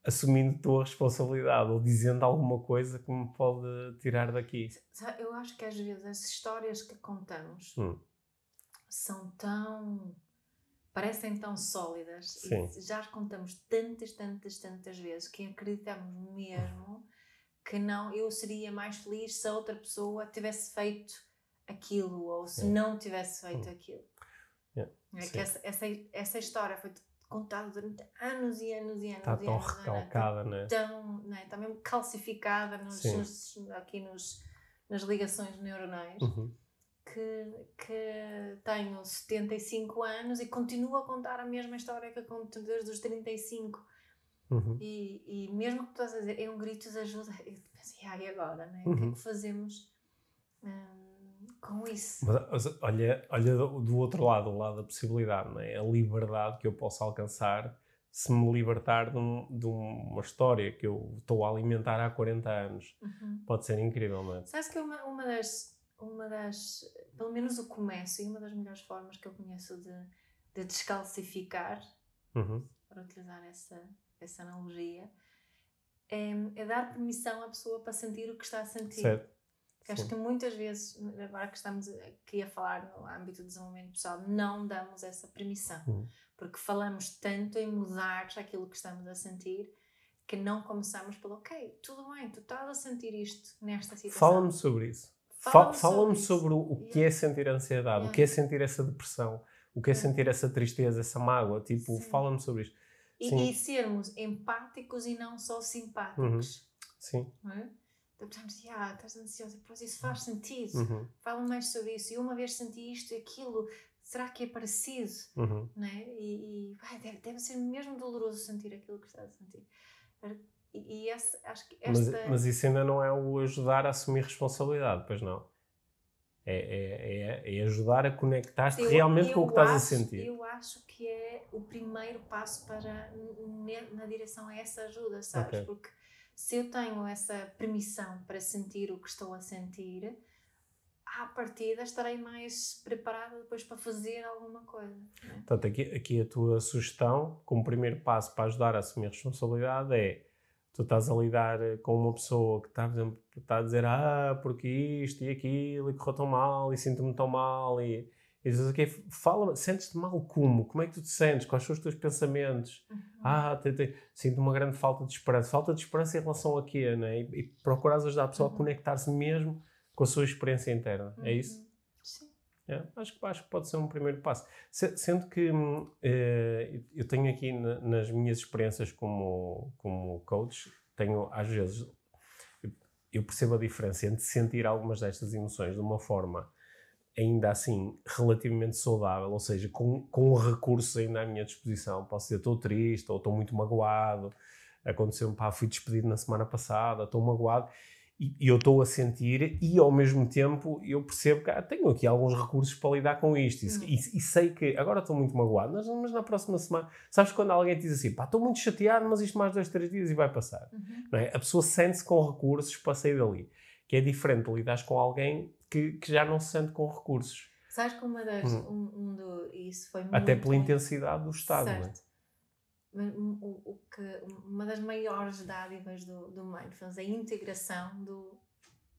assumindo tua responsabilidade ou dizendo alguma coisa que me pode tirar daqui. Eu acho que às vezes as histórias que contamos Hum. são tão. Parecem tão sólidas Sim. e já as contamos tantas, tantas, tantas vezes que acreditamos mesmo que não. Eu seria mais feliz se a outra pessoa tivesse feito aquilo ou se não tivesse feito aquilo. É Sim. que essa, essa, essa história foi contada durante anos e anos e anos Está e tão anos. é? recalcada, não é? tão, não é? Está mesmo calcificada nos, nos- aqui nos, nas ligações neuronais Uhum. Que, que tenho 75 anos e continuo a contar a mesma história que eu conto desde os 35 Uhum. e, e mesmo que tu estás a dizer é um grito de ajuda eu pensei, ah, e agora? Né? O que é Uhum. que fazemos hum, com isso? Mas, olha, olha do, outro lado, o lado da possibilidade, não é? A liberdade que eu posso alcançar se me libertar de, um- de uma história que eu estou a alimentar há 40 anos. Uhum. Pode ser incrível, não é? Sabes que uma, uma, das, uma das, pelo menos o começo, e uma das melhores formas que eu conheço de, de descalcificar, Uhum. para utilizar essa, essa analogia, é, é dar permissão à pessoa para sentir o que está a sentir. Certo. Que acho que muitas vezes, agora que estamos aqui a falar no âmbito do desenvolvimento pessoal, não damos essa permissão. Uhum. Porque falamos tanto em mudar aquilo que estamos a sentir que não começamos pelo, ok, tudo bem, tu estás a sentir isto nesta situação. Fala-me sobre isso. Fa- Fala-me Fala-me sobre isso. o, o que é sentir ansiedade, Yeah. o que é sentir essa depressão, o que é Yeah. sentir essa tristeza, essa mágoa. Tipo, fala-me sobre isto. E, e sermos empáticos e não só simpáticos. Sim. Não é? Então, portanto, ah, estás ansiosa, pois isso faz sentido. Uhum. Fala mais sobre isso. Eu uma vez senti isto e aquilo, será que é parecido? Uhum. Não é? E, e deve, deve ser mesmo doloroso sentir aquilo que estás a sentir. E, e essa, acho que Mas, esta. mas isso ainda não é o ajudar a assumir responsabilidade, pois não. É, é, é, é ajudar a conectar-te eu- realmente com o que estás a sentir. Eu acho que é o primeiro passo para na direção a essa ajuda, sabes? Ok. Porque se eu tenho essa permissão para sentir o que estou a sentir, à partida estarei mais preparada depois para fazer alguma coisa. é? Portanto, aqui, aqui a tua sugestão, como primeiro passo para ajudar a assumir responsabilidade, é tu estás a lidar eh, com uma pessoa que está, por exemplo, está a dizer ah, porque isto e aquilo, e correu tão mal, e sinto-me tão mal, e, e dizes, ok, fala, sentes-te mal como? Como é que tu te sentes? Quais são os teus pensamentos? Uhum. Ah, te- te- sinto uma grande falta de esperança. Falta de esperança em relação a quê, não é? E, e procurares ajudar a pessoa Uhum. a conectar-se mesmo com a sua experiência interna. É isso? É, acho, que- acho que pode ser um primeiro passo. Se- Sendo que hum, eh, eu tenho aqui na- nas minhas experiências como, como coach, tenho às vezes, eu- eu percebo a diferença entre sentir algumas destas emoções de uma forma ainda assim relativamente saudável, ou seja, com, com recursos ainda à minha disposição. Posso dizer, estou triste, ou estou muito magoado, aconteceu-me, pá, fui despedido na semana passada, estou magoado, e, e eu estou a sentir, e ao mesmo tempo eu percebo que ah, tenho aqui alguns recursos para lidar com isto, e, Hum. e- e sei que agora estou muito magoado, mas, mas na próxima semana, sabes quando alguém diz assim, pá, estou muito chateado, mas isto mais dois, três dias e vai passar. Uhum. É? A pessoa sente-se com recursos para sair dali, que é diferente de lidares com alguém que, que já não se sente com recursos, Sabes que uma das. Hum. Um, um do, isso foi até muito, pela intensidade do estado. não é? O, o que, uma das maiores dádivas do, do mindfulness é a integração do,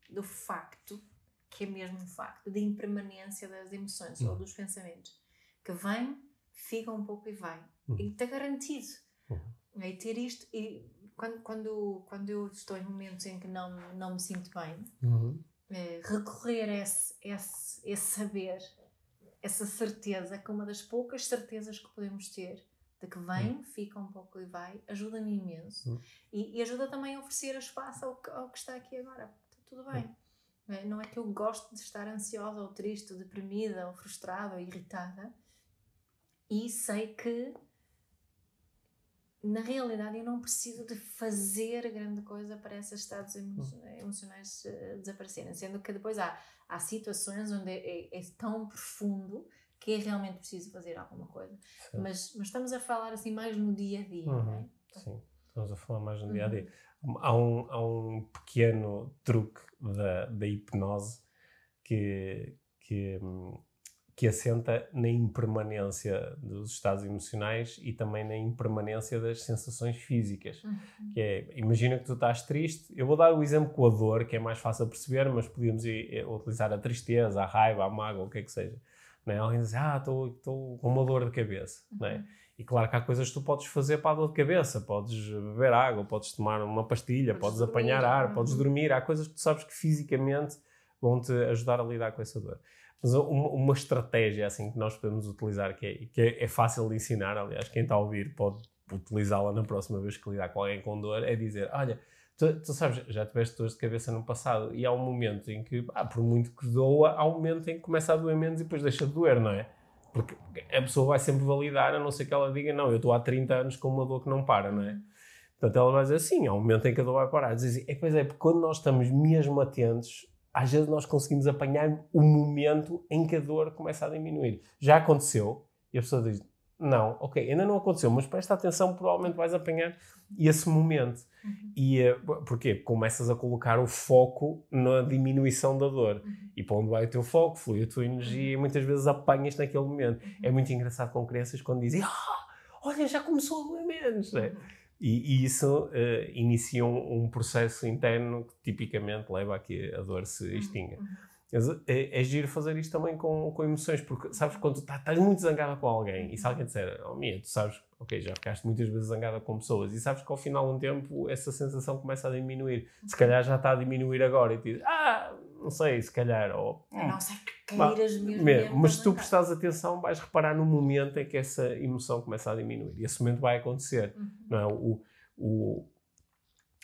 do facto, que é mesmo um facto, de impermanência das emoções uhum. ou dos pensamentos, que vem, fica um pouco e vai. Uhum. E está garantido. Uhum. E ter isto, e quando, quando, quando eu estou em momentos em que não, não me sinto bem, uhum. é, recorrer a esse, esse, esse saber, essa certeza, que é uma das poucas certezas que podemos ter, de que vem, uhum. fica um pouco e vai, ajuda-me imenso. Uhum. E, e, ajuda também a oferecer espaço ao que, ao que está aqui agora. Está tudo bem. É, não é que eu gosto de estar ansiosa ou triste, ou deprimida, ou frustrada, ou irritada. E sei que na realidade eu não preciso de fazer grande coisa para esses estados emocionais uh, desaparecerem, sendo que depois há, há situações onde é, é, é tão profundo que é realmente preciso fazer alguma coisa. Mas, mas estamos a falar assim mais no dia a dia, uhum. não é? Sim, estamos a falar mais no dia a dia. Uhum. Há um, há um pequeno truque da, da hipnose que, que hum, que assenta na impermanência dos estados emocionais e também na impermanência das sensações físicas. Uhum. Que é, imagina que tu estás triste, eu vou dar o exemplo com a dor, que é mais fácil de perceber, mas podíamos ir, utilizar a tristeza, a raiva, a mágoa, o que é que seja. É? Alguém diz, ah, estou com uma dor de cabeça. Uhum. Não é? Uhum. E claro que há coisas que tu podes fazer para a dor de cabeça. Podes beber água, podes tomar uma pastilha, podes, podes apanhar ar, uhum. podes dormir. Há coisas que tu sabes que fisicamente vão te ajudar a lidar com essa dor. Mas uma, uma, estratégia assim que nós podemos utilizar, que, é, que é, é fácil de ensinar, aliás, quem está a ouvir pode utilizá-la na próxima vez que lidar com alguém com dor, é dizer, olha, tu, tu sabes, já tiveste dores de cabeça no passado e há um momento em que, ah, por muito que doa, há um momento em que começa a doer menos e depois deixa de doer, não é? Porque a pessoa vai sempre validar, a não ser que ela diga, não, eu estou há 30 anos com uma dor que não para, não é? Portanto, ela vai dizer, sim, há um momento em que a dor vai parar. Diz assim, é, pois é, porque quando nós estamos mesmo atentos, às vezes nós conseguimos apanhar o momento em que a dor começa a diminuir. Já aconteceu? E a pessoa diz: Não, ok, ainda não aconteceu, mas presta atenção, provavelmente vais apanhar esse momento. Uhum. E uh, porquê? Começas a colocar o foco na diminuição da dor. Uhum. E para onde vai o teu foco, flui a tua energia uhum. e muitas vezes apanhas naquele momento. Uhum. É muito engraçado com crianças quando dizem: Ah, olha, já começou a doer menos. Né? E, e isso uh, inicia um, um, processo interno que tipicamente leva a que a dor se uhum, extinga. Uhum. É, é giro fazer isto também com, com emoções, porque sabes quando tá, estás muito zangada com alguém e se alguém disser, oh Mia, tu sabes, ok, já ficaste muitas vezes zangada com pessoas e sabes que ao final de um tempo essa sensação começa a diminuir. Se calhar já está a diminuir agora e dizes, ah, não sei, se calhar. Ou, a não ser que queiras mesmo. mesmo mas se tu prestares atenção, vais reparar no momento em que essa emoção começa a diminuir. E esse momento vai acontecer. Uhum. Não é? o, o,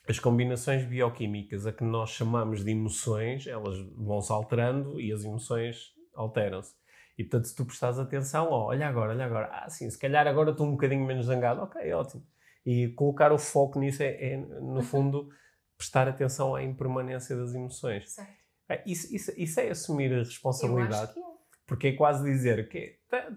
as combinações bioquímicas a que nós chamamos de emoções, elas vão-se alterando e as emoções alteram-se. E portanto, se tu prestares atenção, oh, olha agora, olha agora, ah, sim, se calhar agora estou um bocadinho menos zangado, ok, ótimo. E colocar o foco nisso é, é no uhum. fundo, prestar atenção à impermanência das emoções. Certo. É, isso, isso, isso é assumir a responsabilidade. É. Porque é quase dizer que tá,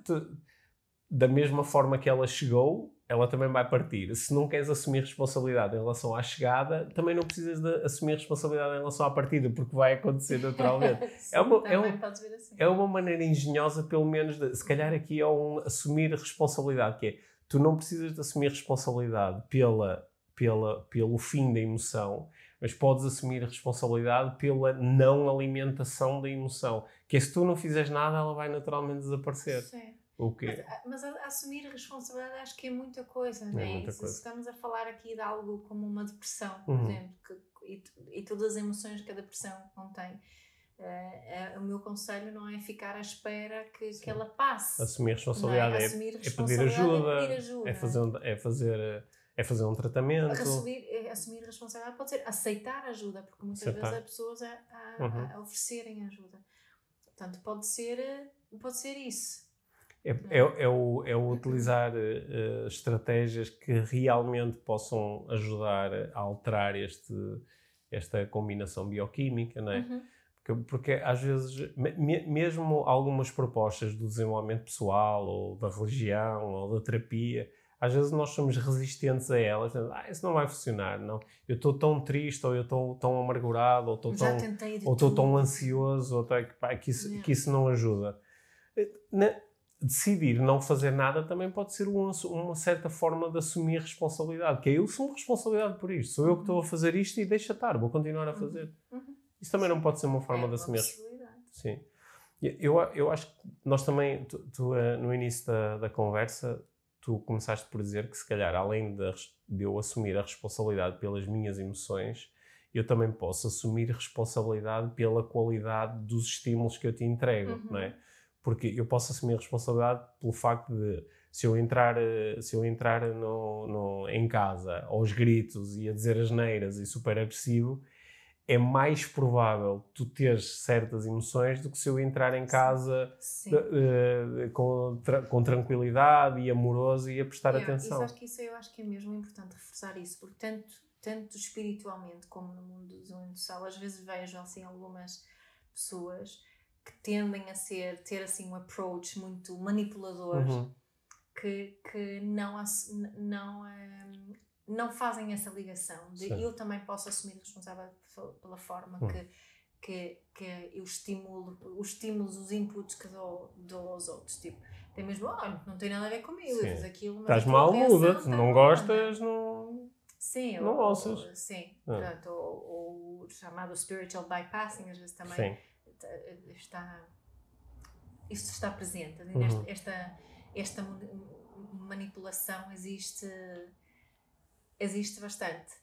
da mesma forma que ela chegou, ela também vai partir. Se não queres assumir responsabilidade em relação à chegada, também não precisas de assumir responsabilidade em relação à partida, porque vai acontecer naturalmente. Sim, é, uma, é, um, assim. é uma maneira engenhosa, pelo menos, de, se calhar aqui é um assumir responsabilidade, que é, tu não precisas de assumir responsabilidade pela, pela, pelo fim da emoção, mas podes assumir responsabilidade pela não alimentação da emoção. Que é se tu não fizeres nada, ela vai naturalmente desaparecer. Sim. O? Mas, mas assumir responsabilidade acho que é muita coisa, é não é? Muita coisa. Estamos a falar aqui de algo como uma depressão, por uhum. exemplo, que, e, e, todas as emoções que a depressão contém. Uh, uh, o meu conselho não é ficar à espera que, que ela passe. Assumir responsabilidade, é? Assumir é, responsabilidade é, pedir ajuda, é, pedir ajuda, é fazer um, é fazer é fazer um tratamento. Assumir, é assumir responsabilidade pode ser aceitar ajuda, porque muitas aceitar. vezes há pessoas a, a, uhum. a, oferecerem ajuda. Portanto, pode ser, pode ser isso. É, é, é, o, é o utilizar uh, estratégias que realmente possam ajudar a alterar este, esta combinação bioquímica, não é? Uhum. Porque, porque, às vezes, me, mesmo algumas propostas do desenvolvimento pessoal, ou da religião, ou da terapia, às vezes nós somos resistentes a elas. Ah, isso não vai funcionar, não. Eu estou tão triste, ou eu estou tão amargurado, ou estou tão, ou tão ansioso, ou que, pá, que, isso, yeah. que isso não ajuda. Na, decidir não fazer nada também pode ser uma, uma, certa forma de assumir responsabilidade. Que é eu sou responsabilidade por isto. Sou eu que estou a uhum. fazer isto e deixa estar, vou continuar a uhum. fazer. Uhum. Isso também não pode ser uma forma é de assumir. Sim. Eu, eu acho que nós também, tu, tu eh, no início da, da, conversa, tu começaste por dizer que se calhar, além de, de eu assumir a responsabilidade pelas minhas emoções, eu também posso assumir responsabilidade pela qualidade dos estímulos que eu te entrego, uhum. não é? Porque eu posso assumir responsabilidade pelo facto de se eu entrar, eh, se eu entrar no, no, em casa aos gritos e a dizer as neiras e super agressivo, é mais provável tu teres certas emoções do que se eu entrar em casa uh, com, tra com tranquilidade e amoroso e a prestar yeah, atenção. Isso, acho que isso eu acho que é mesmo importante reforçar isso, porque tanto, tanto espiritualmente como no mundo do universal, às vezes vejo assim algumas pessoas que tendem a ser, ter assim um approach muito manipulador uhum. que, que não, não um, não fazem essa ligação de eu também posso assumir responsável pela forma hum. que, que, que eu estimulo, os estímulos, os inputs que dou, dou aos outros. Tipo, tem mesmo, oh, não tem nada a ver comigo, eu fiz aquilo, mas. Estás mal, muda-te, tá não gostas, não. Sim, não ou, ouças. Sim, ah. portanto, ou, o chamado spiritual bypassing, às vezes também Sim. Está. Isto está presente. Uhum. Esta, esta manipulação existe existe bastante.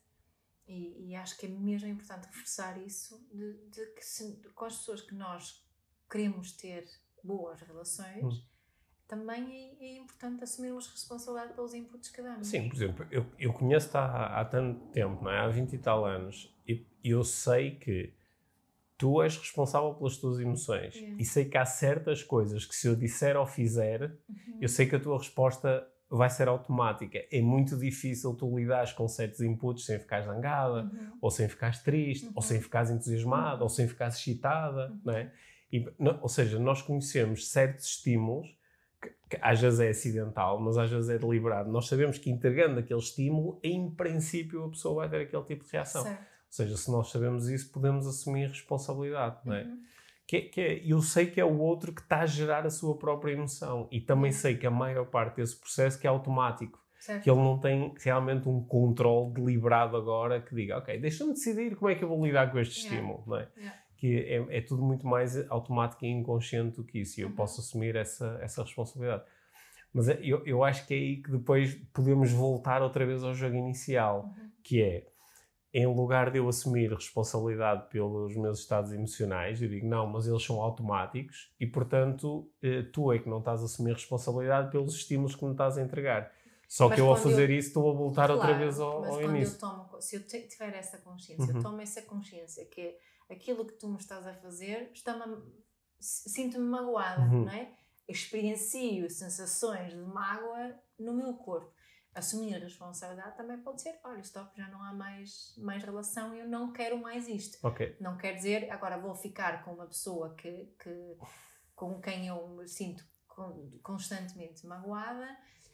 E, e, acho que é mesmo importante reforçar isso de, de que se, com as pessoas que nós queremos ter boas relações, hum. também é, é, importante assumirmos responsabilidade pelos inputs que damos. Sim, por exemplo, eu, eu conheço-te há, há tanto tempo, não é? há 20 e tal anos, e eu sei que tu és responsável pelas tuas emoções é. e sei que há certas coisas que se eu disser ou fizer, uhum. eu sei que a tua resposta vai ser automática. É muito difícil tu lidares com certos inputs sem ficar zangada, uhum. ou sem ficar triste, uhum. ou sem ficar entusiasmada, uhum. ou sem ficar excitada, uhum. não é? E, não, ou seja, nós conhecemos certos estímulos que, que às vezes é acidental, mas às vezes é deliberado. Nós sabemos que integrando aquele estímulo, em princípio a pessoa vai ter aquele tipo de reação. Certo. Seja, se nós sabemos isso, podemos assumir responsabilidade, não é? Uhum que, é, que é, eu sei que é o outro que está a gerar a sua própria emoção e também uhum. sei que a maior parte desse processo que é automático. Certo. Que ele não tem realmente um controle deliberado agora que diga, ok, deixa-me decidir como é que eu vou lidar com este yeah. estímulo, não é? Yeah. Que é, é, tudo muito mais automático e inconsciente do que isso e eu uhum. posso assumir essa, essa responsabilidade. Mas é, eu, eu acho que é aí que depois podemos voltar outra vez ao jogo inicial, uhum. que é em lugar de eu assumir responsabilidade pelos meus estados emocionais, eu digo, não, mas eles são automáticos e, portanto, eh, tu é que não estás a assumir responsabilidade pelos estímulos que me estás a entregar. Só mas que eu, ao fazer eu... isso, estou a voltar claro, outra vez ao, mas ao quando início. Eu tomo, se eu tiver essa consciência, uhum. eu tomo essa consciência que aquilo que tu me estás a fazer, sinto-me magoada, uhum. não é? Experiencio sensações de mágoa no meu corpo assumir a responsabilidade também pode ser, olha, stop, já não há mais, mais relação eu não quero mais isto. Okay. Não quer dizer, agora vou ficar com uma pessoa que, que, com quem eu me sinto constantemente magoada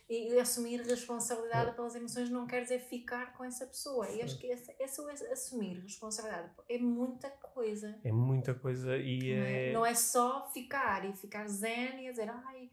e assumir responsabilidade pelas emoções não quer dizer ficar com essa pessoa. E acho que esse, esse, assumir responsabilidade é muita coisa. É muita coisa e não é... é... Não é só ficar e ficar zen e dizer, ai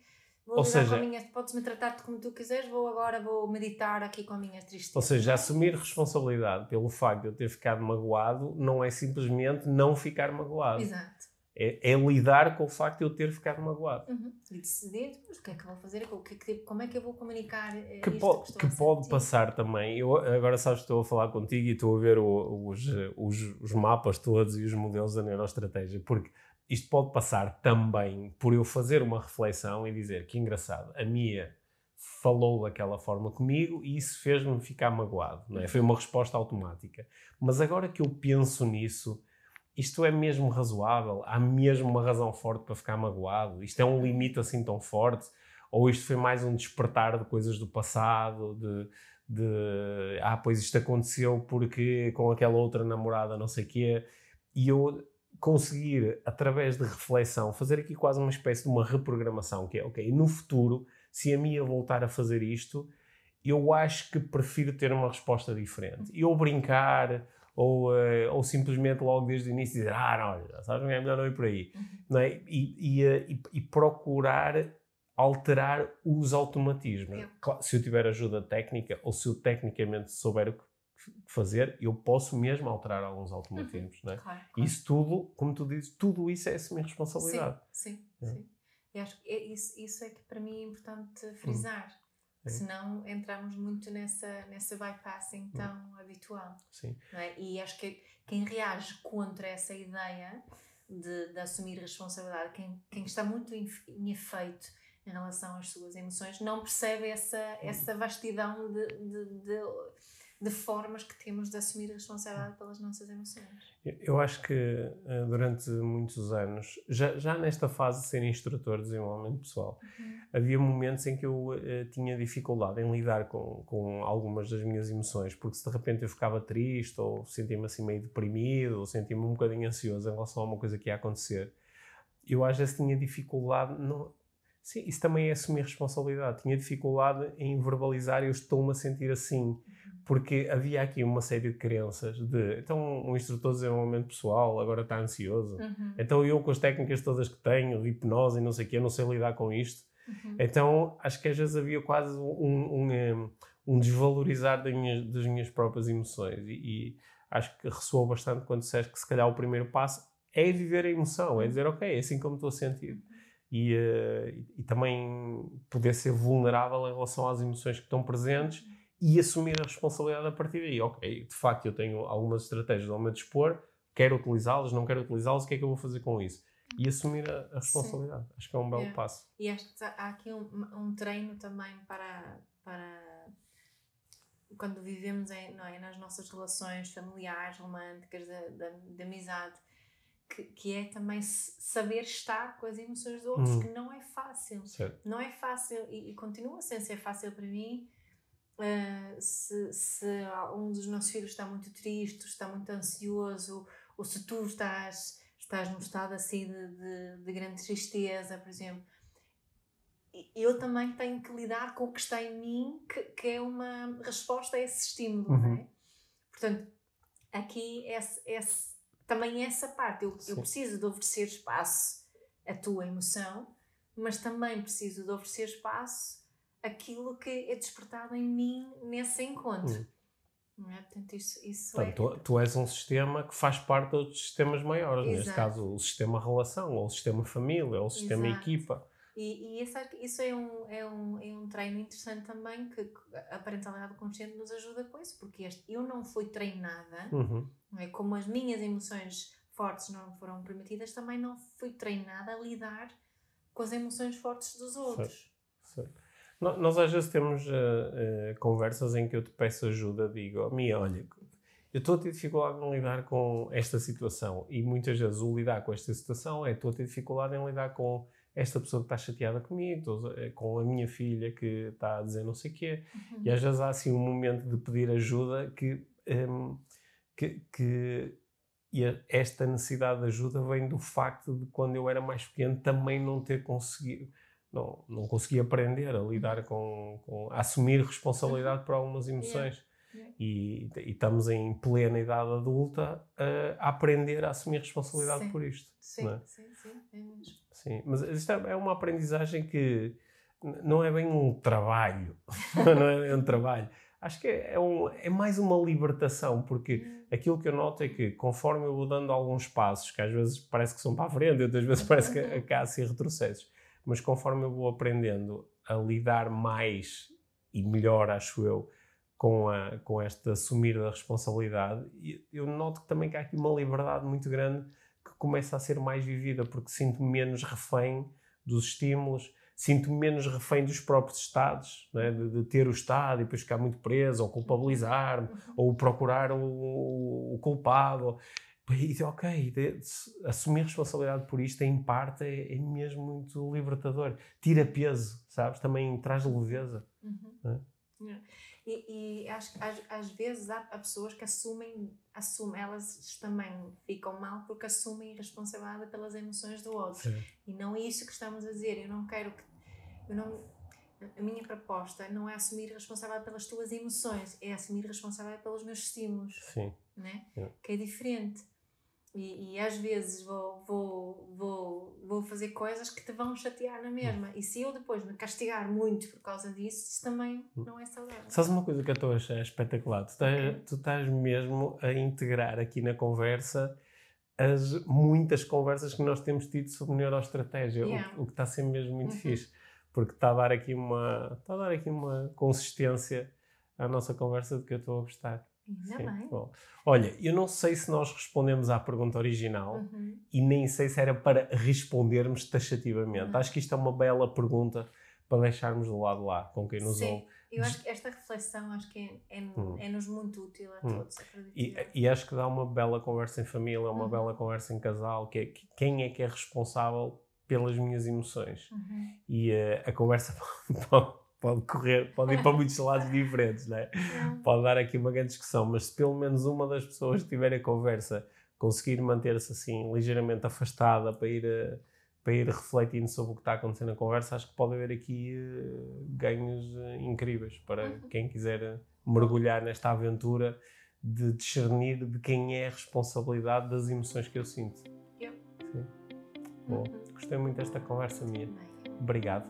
Vou Ou seja, minha, podes-me tratar como tu quiseres, vou agora vou meditar aqui com a minha tristeza. Ou seja, assumir responsabilidade pelo facto de eu ter ficado magoado não é simplesmente não ficar magoado. Exato. É, é lidar com o facto de eu ter ficado magoado. Uhum. E decidir o que é que vou fazer, o que, é como é que eu vou comunicar eh, que, po que, que pode passar também. Eu agora sabes que estou a falar contigo e estou a ver o, os, os, os mapas todos e os modelos da neuroestratégia, porque isto pode passar também por eu fazer uma reflexão e dizer que engraçado, a Mia falou daquela forma comigo e isso fez-me ficar magoado, não é? Foi uma resposta automática. Mas agora que eu penso nisso, isto é mesmo razoável? Há mesmo uma razão forte para ficar magoado? Isto é um limite assim tão forte? Ou isto foi mais um despertar de coisas do passado, de, de ah, pois isto aconteceu porque com aquela outra namorada não sei o quê, e eu conseguir, através de reflexão, fazer aqui quase uma espécie de uma reprogramação, que é, ok, no futuro, se a minha voltar a fazer isto, eu acho que prefiro ter uma resposta diferente. E ou brincar, ou, uh, ou simplesmente logo desde o início dizer, ah, não, sabes, é melhor não ir por aí. Uhum. Não é? e, e, uh, e, e procurar alterar os automatismos. Claro, se eu tiver ajuda técnica ou se eu tecnicamente souber o que fazer, eu posso mesmo alterar alguns automatismos, não é? Claro, claro. Isso tudo, como tu dizes, tudo isso é assumir responsabilidade. Sim, sim, É. sim. E acho que é isso, isso é que para mim é importante frisar. É. Senão entramos muito nessa, nessa bypassing tão habitual. Sim. não é? E acho que quem reage contra essa ideia de, de assumir responsabilidade, quem, quem está muito em, em efeito em relação às suas emoções, não percebe essa, essa vastidão de, de, de, de formas que temos de assumir responsabilidade pelas nossas emoções. Eu- acho que eh, durante muitos anos, já, já nesta fase de ser instrutor de desenvolvimento pessoal, havia momentos em que eu eh, tinha dificuldade em lidar com, com algumas das minhas emoções, porque se de repente eu ficava triste, ou sentia-me assim meio deprimido, ou sentia-me um bocadinho ansioso em relação a uma coisa que ia acontecer, eu às vezes tinha dificuldade. Não, sim, isso também é assumir responsabilidade. Tinha dificuldade em verbalizar, eu estou-me a sentir assim. Porque havia aqui uma série de crenças de então um instrutor de desenvolvimento pessoal agora está ansioso. Uhum, Então eu com as técnicas todas que tenho, de hipnose e não sei o quê, não sei lidar com isto. uhum. Então acho que às vezes havia quase um, um, um, desvalorizar das minhas, das minhas próprias emoções. E, e acho que ressoou bastante quando disseste que se calhar o primeiro passo é viver a emoção, é dizer ok, é assim como estou a sentir. E, eh, e- e também poder ser vulnerável em relação às emoções que estão presentes e assumir a responsabilidade a partir daí. Ok, de facto eu tenho algumas estratégias ao meu dispor, quero utilizá-las, não quero utilizá-las, o que é que eu vou fazer com isso? E assumir a, a responsabilidade. Acho que é um belo Yeah. passo. E acho que há aqui um, um treino também para, para quando vivemos em, não é, nas nossas relações familiares, românticas, de, de, de amizade, que, que é também saber estar com as emoções dos outros, Hum. que não é fácil. Certo. Não é fácil e, e continua sem ser fácil para mim. Eh, se, se um dos nossos filhos está muito triste, está muito ansioso, ou se tu estás, estás num estado assim de, de, de grande tristeza, por exemplo, eu também tenho que lidar com o que está em mim, que, que é uma resposta a esse estímulo, Uhum. não é? Portanto, aqui esse, esse, também essa parte, eu, eu preciso de oferecer espaço à tua emoção, mas também preciso de oferecer espaço àquilo que é despertado em mim nesse encontro. Hum. Não é? Portanto, isso, isso Portanto, é. tu, tu és um sistema que faz parte de outros sistemas maiores. Neste Exato. caso, o sistema relação, ou o sistema família, ou o sistema Exato. equipa. E, e esse, isso é um, é, um, é um treino interessante também que a parentalidade consciente nos ajuda com isso, porque este, eu não fui treinada, Uhum. não é? como as minhas emoções fortes não foram permitidas, também não fui treinada a lidar com as emoções fortes dos outros. Certo. No- Nós às vezes temos eh, eh, conversas em que eu te peço ajuda, digo, "Oh, Mia, olha, eu estou a ter dificuldade em lidar com esta situação e muitas vezes o lidar com esta situação é estou a ter dificuldade em lidar com esta pessoa que está chateada comigo, eh, com a minha filha que está a dizer não sei o quê, Uhum. e às vezes há assim um momento de pedir ajuda que, hum, que, que- e a- esta necessidade de ajuda vem do facto de quando eu era mais pequeno também não ter conseguido, não, não consegui aprender a lidar com, com a assumir responsabilidade por algumas emoções. Yeah. E, e estamos em plena idade adulta a, aprender a assumir responsabilidade Sim. por isto. Sim, é? sim, sim, é mesmo. Sim, mas isto é é uma aprendizagem que não é bem um trabalho, não é bem um trabalho. Acho que é, é um- é mais uma libertação, porque aquilo que eu noto é que conforme eu vou dando alguns passos, que às vezes parece que são para a frente, outras vezes parece que, que há assim retrocessos, mas conforme eu vou aprendendo a lidar mais e melhor, acho eu, com, a, com este assumir da responsabilidade, eu noto que também que há aqui uma liberdade muito grande que começa a ser mais vivida, porque sinto-me menos refém dos estímulos, sinto-me menos refém dos próprios estados, é? de, de ter o estado e depois ficar muito preso, ou culpabilizar-me, Uhum. ou procurar o, o culpado. E dizer, ok, de- de- assumir responsabilidade por isto, em parte, é, é mesmo muito libertador. Tira peso, sabes? Também traz leveza. Uhum. Yeah. E, e que às, às vezes há, pessoas que assumem, assumem, elas também ficam mal porque assumem responsabilidade pelas emoções do outro. E não é isso que estamos a dizer. Eu não quero que. Eu não, a minha proposta não é assumir responsabilidade pelas tuas emoções, é assumir responsabilidade pelos meus estímulos, Sim. né? É. que é diferente. E, e, às vezes vou, vou, vou, vou fazer coisas que te vão chatear na mesma. E se eu depois me castigar muito por causa disso, isso também não é saudável. Sabes uma coisa que eu estou a achar espetacular? Tu estás, okay. tu estás mesmo a integrar aqui na conversa as muitas conversas que nós temos tido sobre neuroestratégia, yeah. o, o, que está a ser mesmo muito uhum. fixe, porque está a dar aqui uma, está a dar aqui uma consistência à nossa conversa de que eu estou a gostar. Ainda Sim. bem. Bom, olha, eu não sei se nós respondemos à pergunta original uhum. e nem sei se era para respondermos taxativamente. Uhum. Acho que isto é uma bela pergunta para deixarmos do lado lá, com quem nos Sim. ouve. Eu acho que esta reflexão acho que é, é, hum. é nos muito útil a hum. todos. E, e, acho que dá uma bela conversa em família, uma uhum. bela conversa em casal, que, é, que quem é que é responsável pelas minhas emoções. Uhum. E uh, a conversa pode correr, pode ir para muitos lados diferentes, né? Pode dar aqui uma grande discussão, mas se pelo menos uma das pessoas que tiver a conversa conseguir manter-se assim ligeiramente afastada para ir, uh, para ir refletindo sobre o que está acontecendo na conversa, acho que pode haver aqui uh, ganhos uh, incríveis para uhum. quem quiser mergulhar nesta aventura de discernir de quem é a responsabilidade das emoções que eu sinto. Eu. Sim. Bom, uhum. gostei muito desta conversa minha. Obrigado.